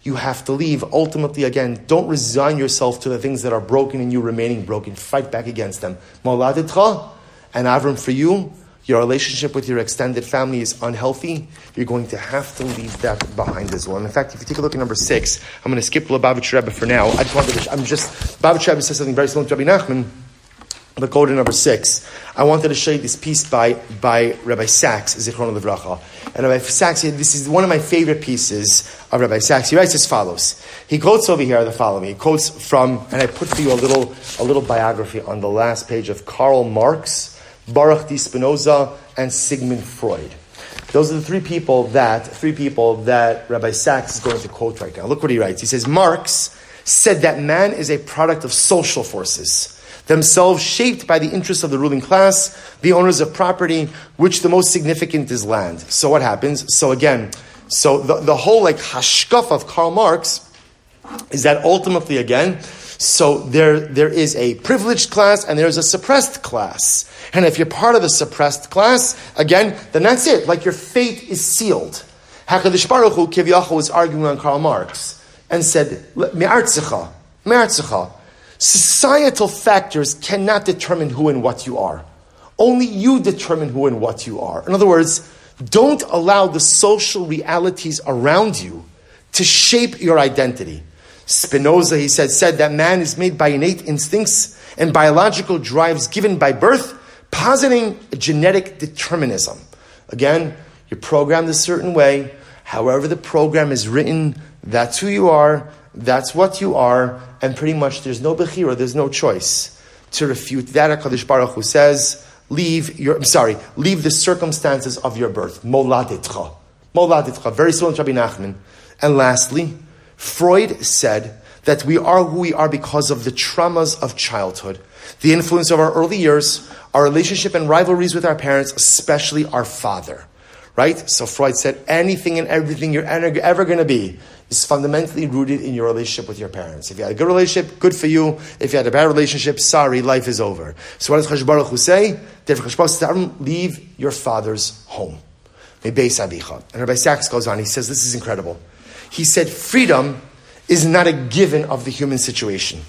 A: You have to leave. Ultimately, again, don't resign yourself to the things that are broken and you remaining broken. Fight back against them. And Avram for you, your relationship with your extended family is unhealthy, you're going to have to leave that behind as well. And in fact, if you take a look at number six, I'm going to skip Lubavitch Rebbe for now. I just wanted to, I'm just, Lubavitch Rebbe says something very similar to Rabbi Nachman, but go to number six. I wanted to show you this piece by, by Rabbi Sacks, Zichron Levracha. And Rabbi Sacks, this is one of my favorite pieces of Rabbi Sacks. He writes as follows. He quotes over here the following. He quotes from, and I put for you a little, a little biography on the last page of Karl Marx, Baruch de Spinoza, and Sigmund Freud. Those are the three people that three people that Rabbi Sacks is going to quote right now. Look what he writes. He says Marx said that man is a product of social forces, themselves shaped by the interests of the ruling class, the owners of property, which the most significant is land. So what happens? So again, so the, the whole like hashkaf of Karl Marx is that ultimately again so there, there is a privileged class and there's a suppressed class. And if you're part of the suppressed class, again, then that's it. Like your fate is sealed. HaKadosh Baruch Hu, Kivyachal, was arguing on Karl Marx and said, Me'artzecha, me'artzecha. Societal factors cannot determine who and what you are. Only you determine who and what you are. In other words, don't allow the social realities around you to shape your identity. Spinoza, he said, said that man is made by innate instincts and biological drives given by birth, positing genetic determinism. Again, you're programmed a certain way. However, the program is written, that's who you are, that's what you are, and pretty much there's no bechira, there's no choice. To refute that, HaKadosh Baruch Hu says, leave your, I'm sorry, leave the circumstances of your birth. Moladitcha. Moladitcha. Very similar to Rabbi Nachman. And lastly, Freud said that we are who we are because of the traumas of childhood, the influence of our early years, our relationship and rivalries with our parents, especially our father. Right? So Freud said anything and everything you're ever going to be is fundamentally rooted in your relationship with your parents. If you had a good relationship, good for you. If you had a bad relationship, sorry, life is over. So what does Chash Baruch Hu say? Leave your father's home. And Rabbi Sacks goes on, he says, this is incredible. He said freedom is not a given of the human situation.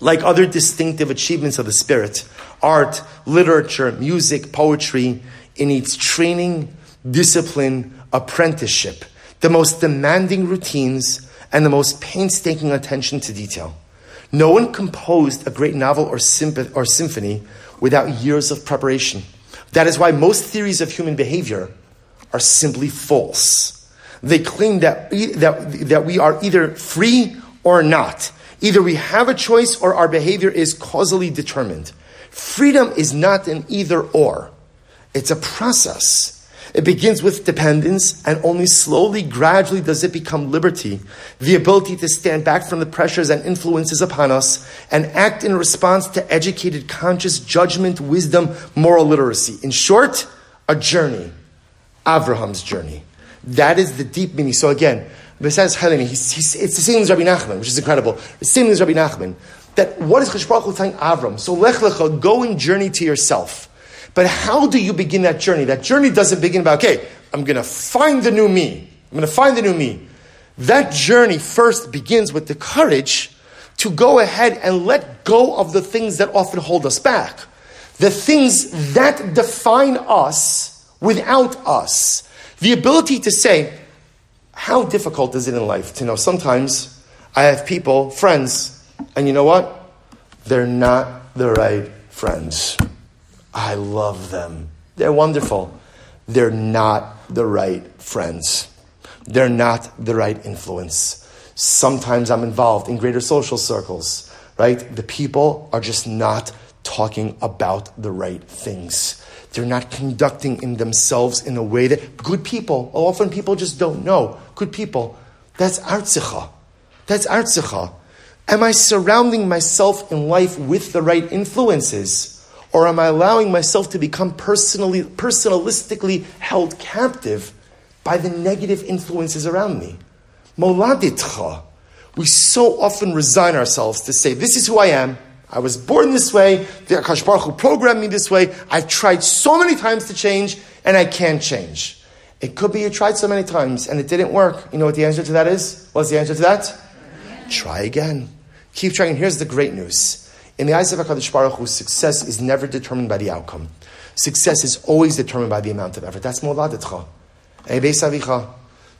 A: Like other distinctive achievements of the spirit, art, literature, music, poetry, it needs training, discipline, apprenticeship, the most demanding routines, and the most painstaking attention to detail. No one composed a great novel or, symp- or symphony without years of preparation. That is why most theories of human behavior are simply false. They claim that, that, that we are either free or not. Either we have a choice or our behavior is causally determined. Freedom is not an either or. It's a process. It begins with dependence, and only slowly, gradually does it become liberty, the ability to stand back from the pressures and influences upon us and act in response to educated, conscious judgment, wisdom, moral literacy. In short, a journey. Avraham's journey. That is the deep meaning. So again, besides Helene, he's, he's, it's the same as Rabbi Nachman, which is incredible. The same as Rabbi Nachman. That what is Cheshbach telling Avram? So lech lecha, go and journey to yourself. But how do you begin that journey? That journey doesn't begin by, okay, I'm going to find the new me. I'm going to find the new me. That journey first begins with the courage to go ahead and let go of the things that often hold us back. The things that define us without us. The ability to say, how difficult is it in life to know sometimes I have people, friends, and you know what? They're not the right friends. I love them. They're wonderful. They're not the right friends. They're not the right influence. Sometimes I'm involved in greater social circles, right? The people are just not talking about the right things. They're not conducting in themselves in a way that good people, often people just don't know. Good people. That's artzicha. That's artzicha. Am I surrounding myself in life with the right influences? Or am I allowing myself to become personally, personalistically held captive by the negative influences around me? Moladitcha. We so often resign ourselves to say, this is who I am. I was born this way. The Akash Baruch Hu programmed me this way. I've tried so many times to change, and I can't change. It could be you tried so many times and it didn't work. You know what the answer to that is? What's the answer to that? Try again. Keep trying. Here's the great news. In the eyes of HaKadosh Baruch Hu, success is never determined by the outcome. Success is always determined by the amount of effort. That's moladetcha.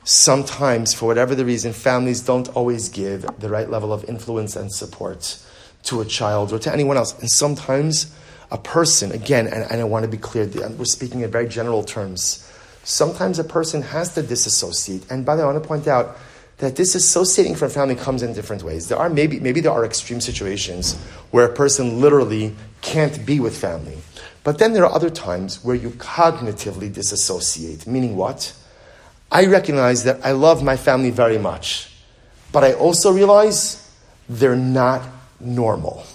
A: Sometimes, for whatever the reason, families don't always give the right level of influence and support to a child or to anyone else. And sometimes a person, again, and, and I want to be clear, we're speaking in very general terms. Sometimes a person has to disassociate. And by the way, I want to point out, that disassociating from family comes in different ways. There are maybe, maybe there are extreme situations where a person literally can't be with family. But then there are other times where you cognitively disassociate, meaning what? I recognize that I love my family very much, but I also realize they're not normal.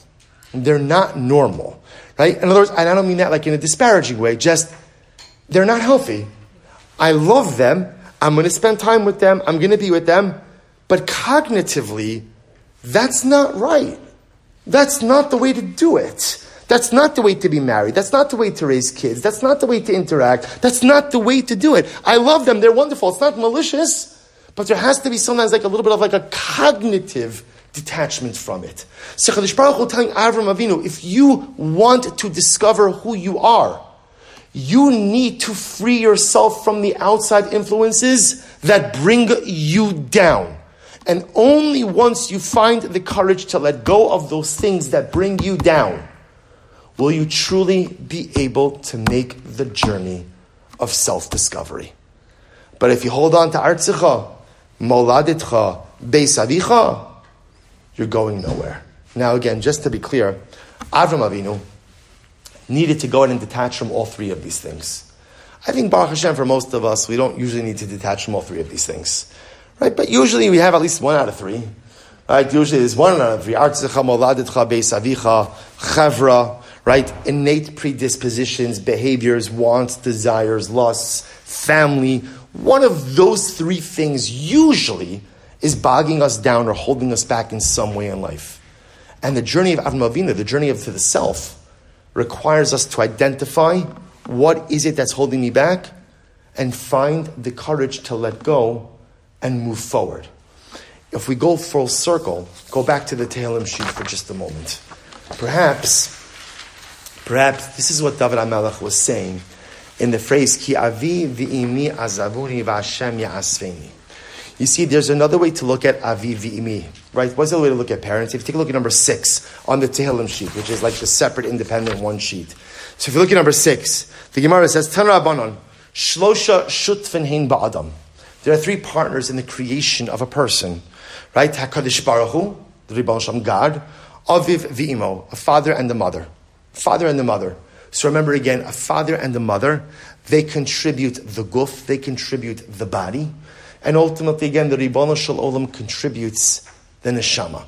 A: They're not normal, right? In other words, I don't mean that like in a disparaging way, just they're not healthy. I love them, I'm going to spend time with them. I'm going to be with them. But cognitively, that's not right. That's not the way to do it. That's not the way to be married. That's not the way to raise kids. That's not the way to interact. That's not the way to do it. I love them. They're wonderful. It's not malicious, but there has to be sometimes like a little bit of like a cognitive detachment from it. So Baruch Hu telling Avram Avinu, if you want to discover who you are, you need to free yourself from the outside influences that bring you down. And only once you find the courage to let go of those things that bring you down will you truly be able to make the journey of self discovery. But if you hold on to Artzicha, Moladitcha, Beisavicha, you're going nowhere. Now, again, just to be clear, Avram Avinu, needed to go and detach from all three of these things. I think Baruch Hashem, for most of us, we don't usually need to detach from all three of these things. Right? But usually we have at least one out of three. Right? Usually there's one out of three. Artzecha, moladetcha, beisavicha, chavra, right? Innate predispositions, behaviors, wants, desires, lusts, family. One of those three things usually is bogging us down or holding us back in some way in life. And the journey of Avram Avinu, the journey of to the self, requires us to identify what is it that's holding me back and find the courage to let go and move forward. If we go full circle, go back to the Tehillim sheet for just a moment. Perhaps, perhaps this is what David HaMelech was saying in the phrase, Ki avi v'imi azavuni v'Hashem ya'asfeni. You see, there's another way to look at avi v'imi, right? What's the way to look at parents? If you take a look at number six on the Tehillim sheet, which is like the separate, independent one sheet. So if you look at number six, the Gemara says, Tan Rabbanon, Shlosha shutfen hein ba'adam. There are three partners in the creation of a person, right? Hakadosh Baruch Hu, the Ribbon Shem God, Aviv v'imo, a father and a mother, father and the mother. So remember again, a father and a mother, they contribute the guf, they contribute the body, and ultimately again, the Ribono Shel Olam contributes the neshama.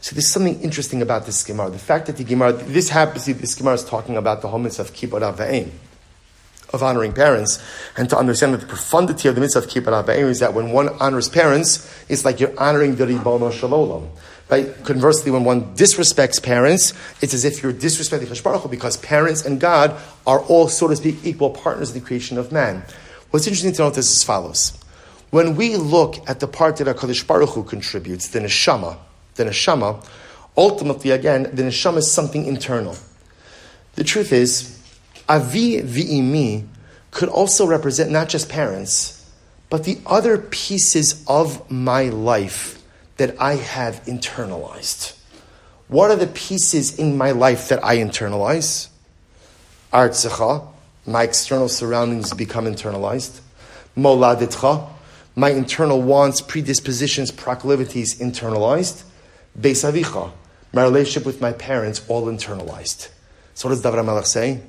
A: So there's something interesting about this Gemara. The fact that the Gemara, this happens, this Gemara is talking about the homage of Kibbud Av Va'em of honoring parents, and to understand that the profundity of the mitzvah of kippur is that when one honors parents, it's like you're honoring the ribono shalom. Right? Conversely, when one disrespects parents, it's as if you're disrespecting Hashbaruch because parents and God are all, so to speak, equal partners in the creation of man. What's interesting to note is as follows. When we look at the part that HaKadosh Baruch Hu contributes, the neshama, the neshama, ultimately, again, the neshama is something internal. The truth is, Avi v'imi could also represent not just parents, but the other pieces of my life that I have internalized. What are the pieces in my life that I internalize? Artzecha, my external surroundings become internalized. Moladitcha, my internal wants, predispositions, proclivities internalized. Beisavicha, my relationship with my parents all internalized. So what does David HaMelech say?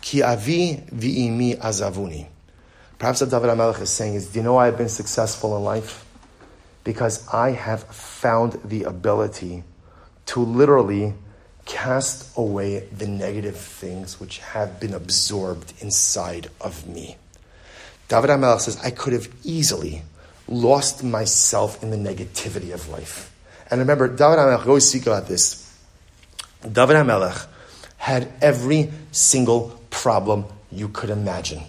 A: Ki avi v'imi azavuni. Perhaps what David HaMelech is saying is, do you know why I've been successful in life? Because I have found the ability to literally cast away the negative things which have been absorbed inside of me. David HaMelech says, I could have easily lost myself in the negativity of life. And remember, David HaMelech, always speak about this. David HaMelech had every single problem you could imagine.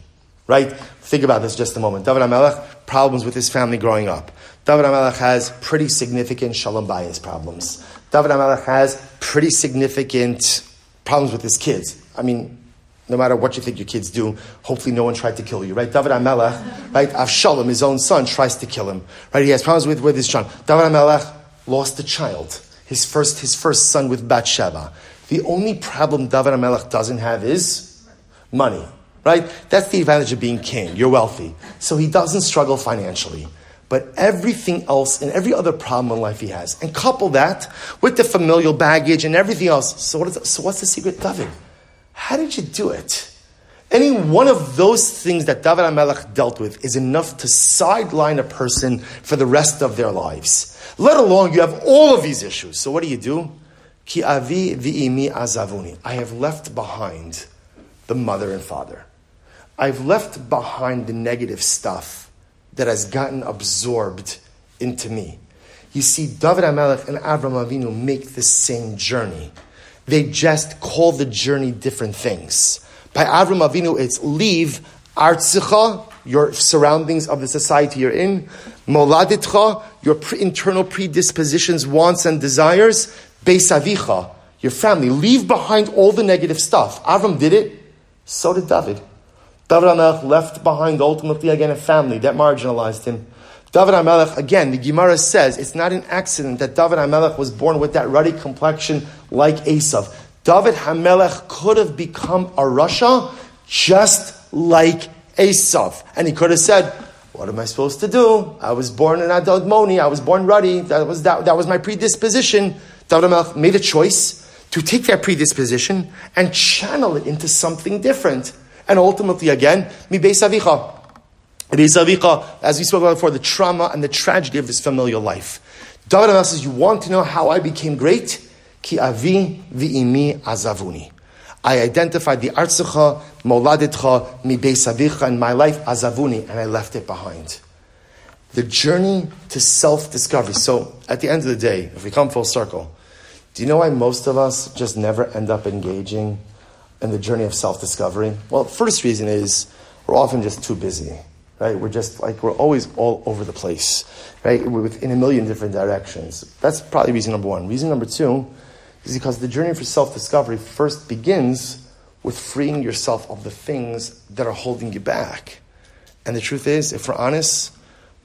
A: Right? Think about this just a moment. David HaMelech, problems with his family growing up. David HaMelech has pretty significant shalom bayis problems. David HaMelech has pretty significant problems with his kids. I mean, no matter what you think your kids do, hopefully no one tried to kill you, right? David HaMelech, right? Avshalom, his own son, tries to kill him, right? He has problems with, with his son. David HaMelech lost a child, his first, his first son with Bathsheba. The only problem David HaMelech doesn't have is money, right? That's the advantage of being king. You're wealthy. So he doesn't struggle financially. But everything else and every other problem in life he has. And couple that with the familial baggage and everything else. So, what is, so what's the secret, David? How did you do it? Any one of those things that David HaMelech dealt with is enough to sideline a person for the rest of their lives. Let alone you have all of these issues. So what do you do? Ki avi v'imi azavuni. I have left behind the mother and father. I've left behind the negative stuff that has gotten absorbed into me. You see, David HaMelech and Avram Avinu make the same journey. They just call the journey different things. By Avram Avinu, it's leave artzicha, your surroundings of the society you're in, moladitcha, your pre- internal predispositions, wants, and desires, beisavicha, your family. Leave behind all the negative stuff. Avram did it. So did David. David left behind ultimately again a family that marginalized him. David HaMelech, again, the Gemara says it's not an accident that David HaMelech was born with that ruddy complexion like Esav. David HaMelech could have become a rasha just like Esav. And he could have said, what am I supposed to do? I was born in admoni, I was born ruddy, that was, that, that was my predisposition. David HaMelech made a choice to take that predisposition and channel it into something different. And ultimately, again, mi beisavicha. Beisavicha, as we spoke about before, the trauma and the tragedy of this familial life. David says, You want to know how I became great? Ki avi vi'imi azavuni. I identified the artzecha, moladitcha, mi beisavicha in my life, azavuni, and I left it behind. The journey to self discovery. So, at the end of the day, if we come full circle, do you know why most of us just never end up engaging in the journey of self discovery? Well, first reason is we're often just too busy, right? We're just like, we're always all over the place, right? We're in a million different directions. That's probably reason number one. Reason number two is because the journey for self discovery first begins with freeing yourself of the things that are holding you back. And the truth is, if we're honest,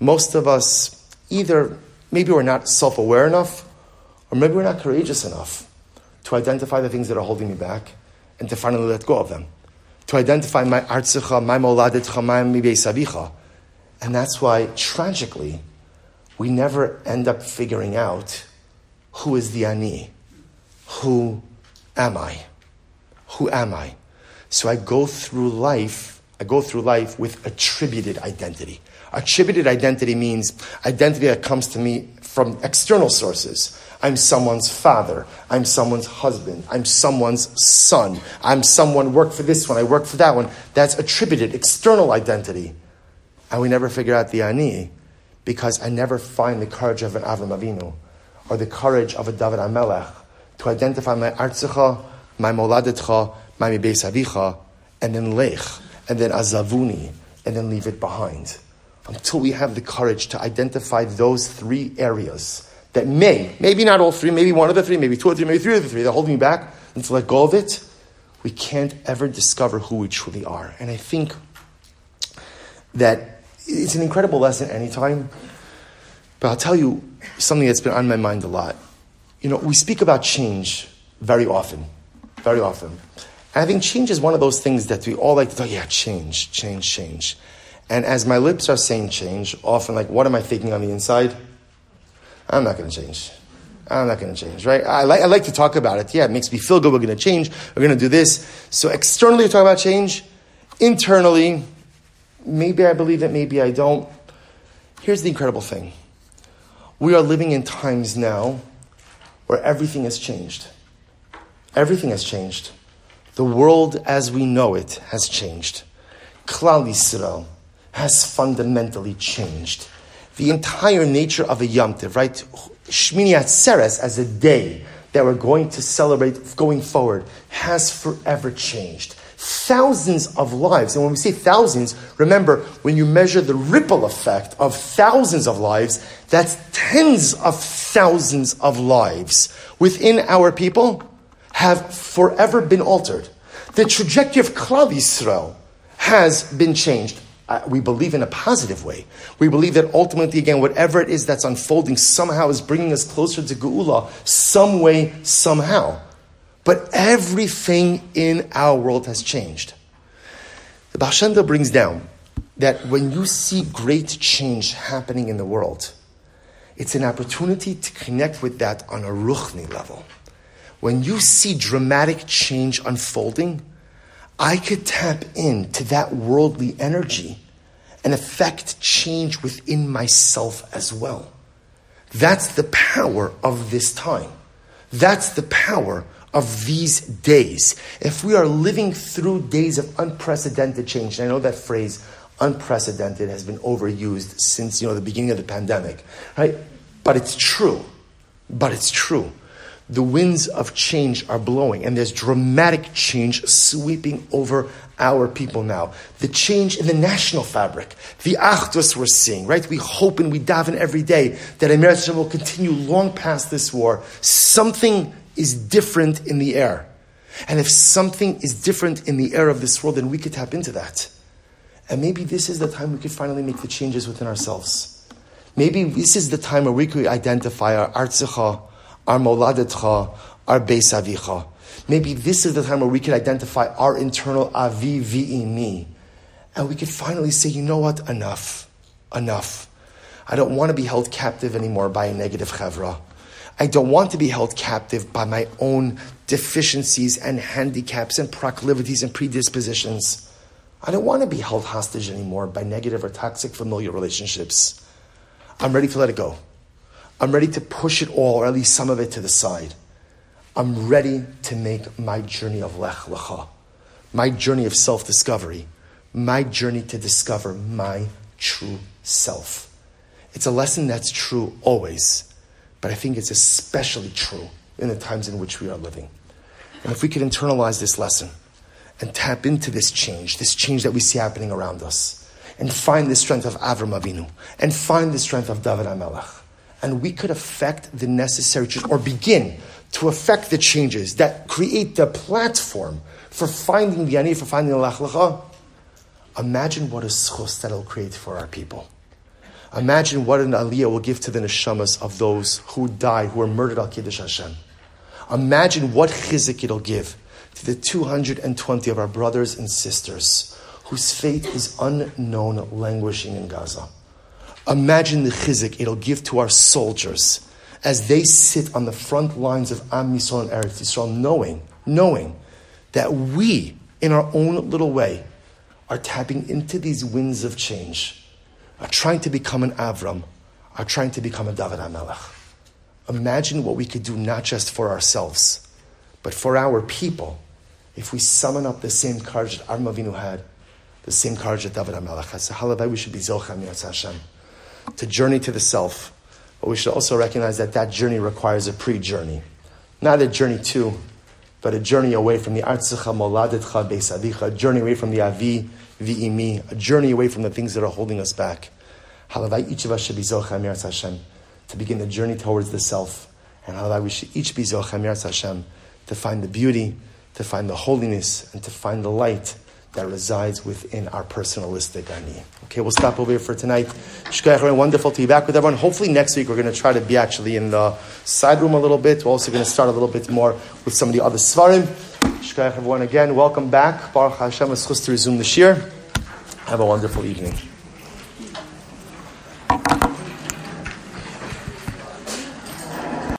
A: most of us either maybe we're not self aware enough, or maybe we're not courageous enough to identify the things that are holding me back and to finally let go of them. To identify my artzicha, my moladetcha, my mibeis And that's why, tragically, we never end up figuring out who is the ani. Who am I? Who am I? So I go through life, I go through life with attributed identity. Attributed identity means identity that comes to me from external sources. I'm someone's father. I'm someone's husband. I'm someone's son. I'm someone work for this one. I work for that one. That's attributed external identity. And we never figure out the ani because I never find the courage of an Avram Avinu or the courage of a David HaMelech to identify my artzicha, my moladetcha, my mibeis avicha, and then lech, and then azavuni, and then leave it behind. Until we have the courage to identify those three areas that may, maybe not all three, maybe one of the three, maybe two or three, maybe three of the three, they're holding me back, and to let go of it, we can't ever discover who we truly are. And I think that it's an incredible lesson anytime, but I'll tell you something that's been on my mind a lot. You know, we speak about change very often, very often. And I think change is one of those things that we all like to talk, yeah, change, change, change. And as my lips are saying change, often like, what am I thinking on the inside? I'm not going to change. I'm not going to change, right? I like, I like to talk about it. Yeah, it makes me feel good. We're going to change. We're going to do this. So externally, we talk about change. Internally, maybe I believe it, maybe I don't. Here's the incredible thing. We are living in times now where everything has changed. Everything has changed. The world as we know it has changed. Klal Yisrael has fundamentally changed the entire nature of a Yom Tiv, right? Shmini Atzeres as a day that we're going to celebrate going forward has forever changed. Thousands of lives, and when we say thousands, remember when you measure the ripple effect of thousands of lives, that's tens of thousands of lives within our people have forever been altered. The trajectory of Klal Yisrael has been changed we believe in a positive way. We believe that ultimately, again, whatever it is that's unfolding somehow is bringing us closer to Geula, some way, somehow. But everything in our world has changed. The Tov brings down that when you see great change happening in the world, it's an opportunity to connect with that on a ruchni level. When you see dramatic change unfolding, I could tap into that worldly energy and affect change within myself as well. That's the power of this time. That's the power of these days. If we are living through days of unprecedented change, and I know that phrase unprecedented has been overused since you know the beginning of the pandemic, right? But it's true. But it's true the winds of change are blowing, and there's dramatic change sweeping over our people now. The change in the national fabric, the achdus we're seeing, right? We hope and we daven every day that Eretz will continue long past this war. Something is different in the air. And if something is different in the air of this world, then we could tap into that. And maybe this is the time we could finally make the changes within ourselves. Maybe this is the time where we could identify our artzicha, our moladetcha, our beis avicha. Maybe this is the time where we can identify our internal avi me, and we can finally say, you know what, enough, enough. I don't want to be held captive anymore by a negative chevra. I don't want to be held captive by my own deficiencies and handicaps and proclivities and predispositions. I don't want to be held hostage anymore by negative or toxic familial relationships. I'm ready to let it go. I'm ready to push it all, or at least some of it, to the side. I'm ready to make my journey of Lech Lecha, my journey of self discovery, my journey to discover my true self. It's a lesson that's true always, but I think it's especially true in the times in which we are living. And if we could internalize this lesson and tap into this change, this change that we see happening around us, and find the strength of Avram Avinu, and find the strength of David HaMelech, and we could affect the necessary or begin to affect the changes that create the platform for finding the ani, for finding the Lech Lecha, imagine what a zechus that'll create for our people. Imagine what an aliyah will give to the neshamas of those who died, who were murdered al Kiddush Hashem. Imagine what chizuk it'll give to the 220 of our brothers and sisters whose fate is unknown, languishing in Gaza. Imagine the chizuk it'll give to our soldiers as they sit on the front lines of Am Yisrael and Eretz Yisrael, knowing, knowing that we, in our own little way, are tapping into these winds of change, are trying to become an Avram, are trying to become a David HaMelech. Imagine what we could do not just for ourselves, but for our people, if we summon up the same courage that Avram Avinu had, the same courage that David HaMelech had. So halevai we should be Zochem Hashem, to journey to the self, but we should also recognize that that journey requires a pre-journey. Not a journey to, but a journey away from the Artzecha Moladetcha Beis Avicha, a journey away from the Avi Vi'imi, a journey away from the things that are holding us back. Halevai, each of us should be Zochem Hashem, to begin the journey towards the self. And halevai, we should each be Zochem Hashem, to find the beauty, to find the holiness, and to find the light that resides within our personalistic ani. Okay, we'll stop over here for tonight. Wonderful to be back with everyone. Hopefully next week we're going to try to be actually in the side room a little bit. We're also going to start a little bit more with some of the other svarim. Shkoyach, everyone again. Welcome back. Baruch Hashem, it's to resume this year. Have a wonderful evening.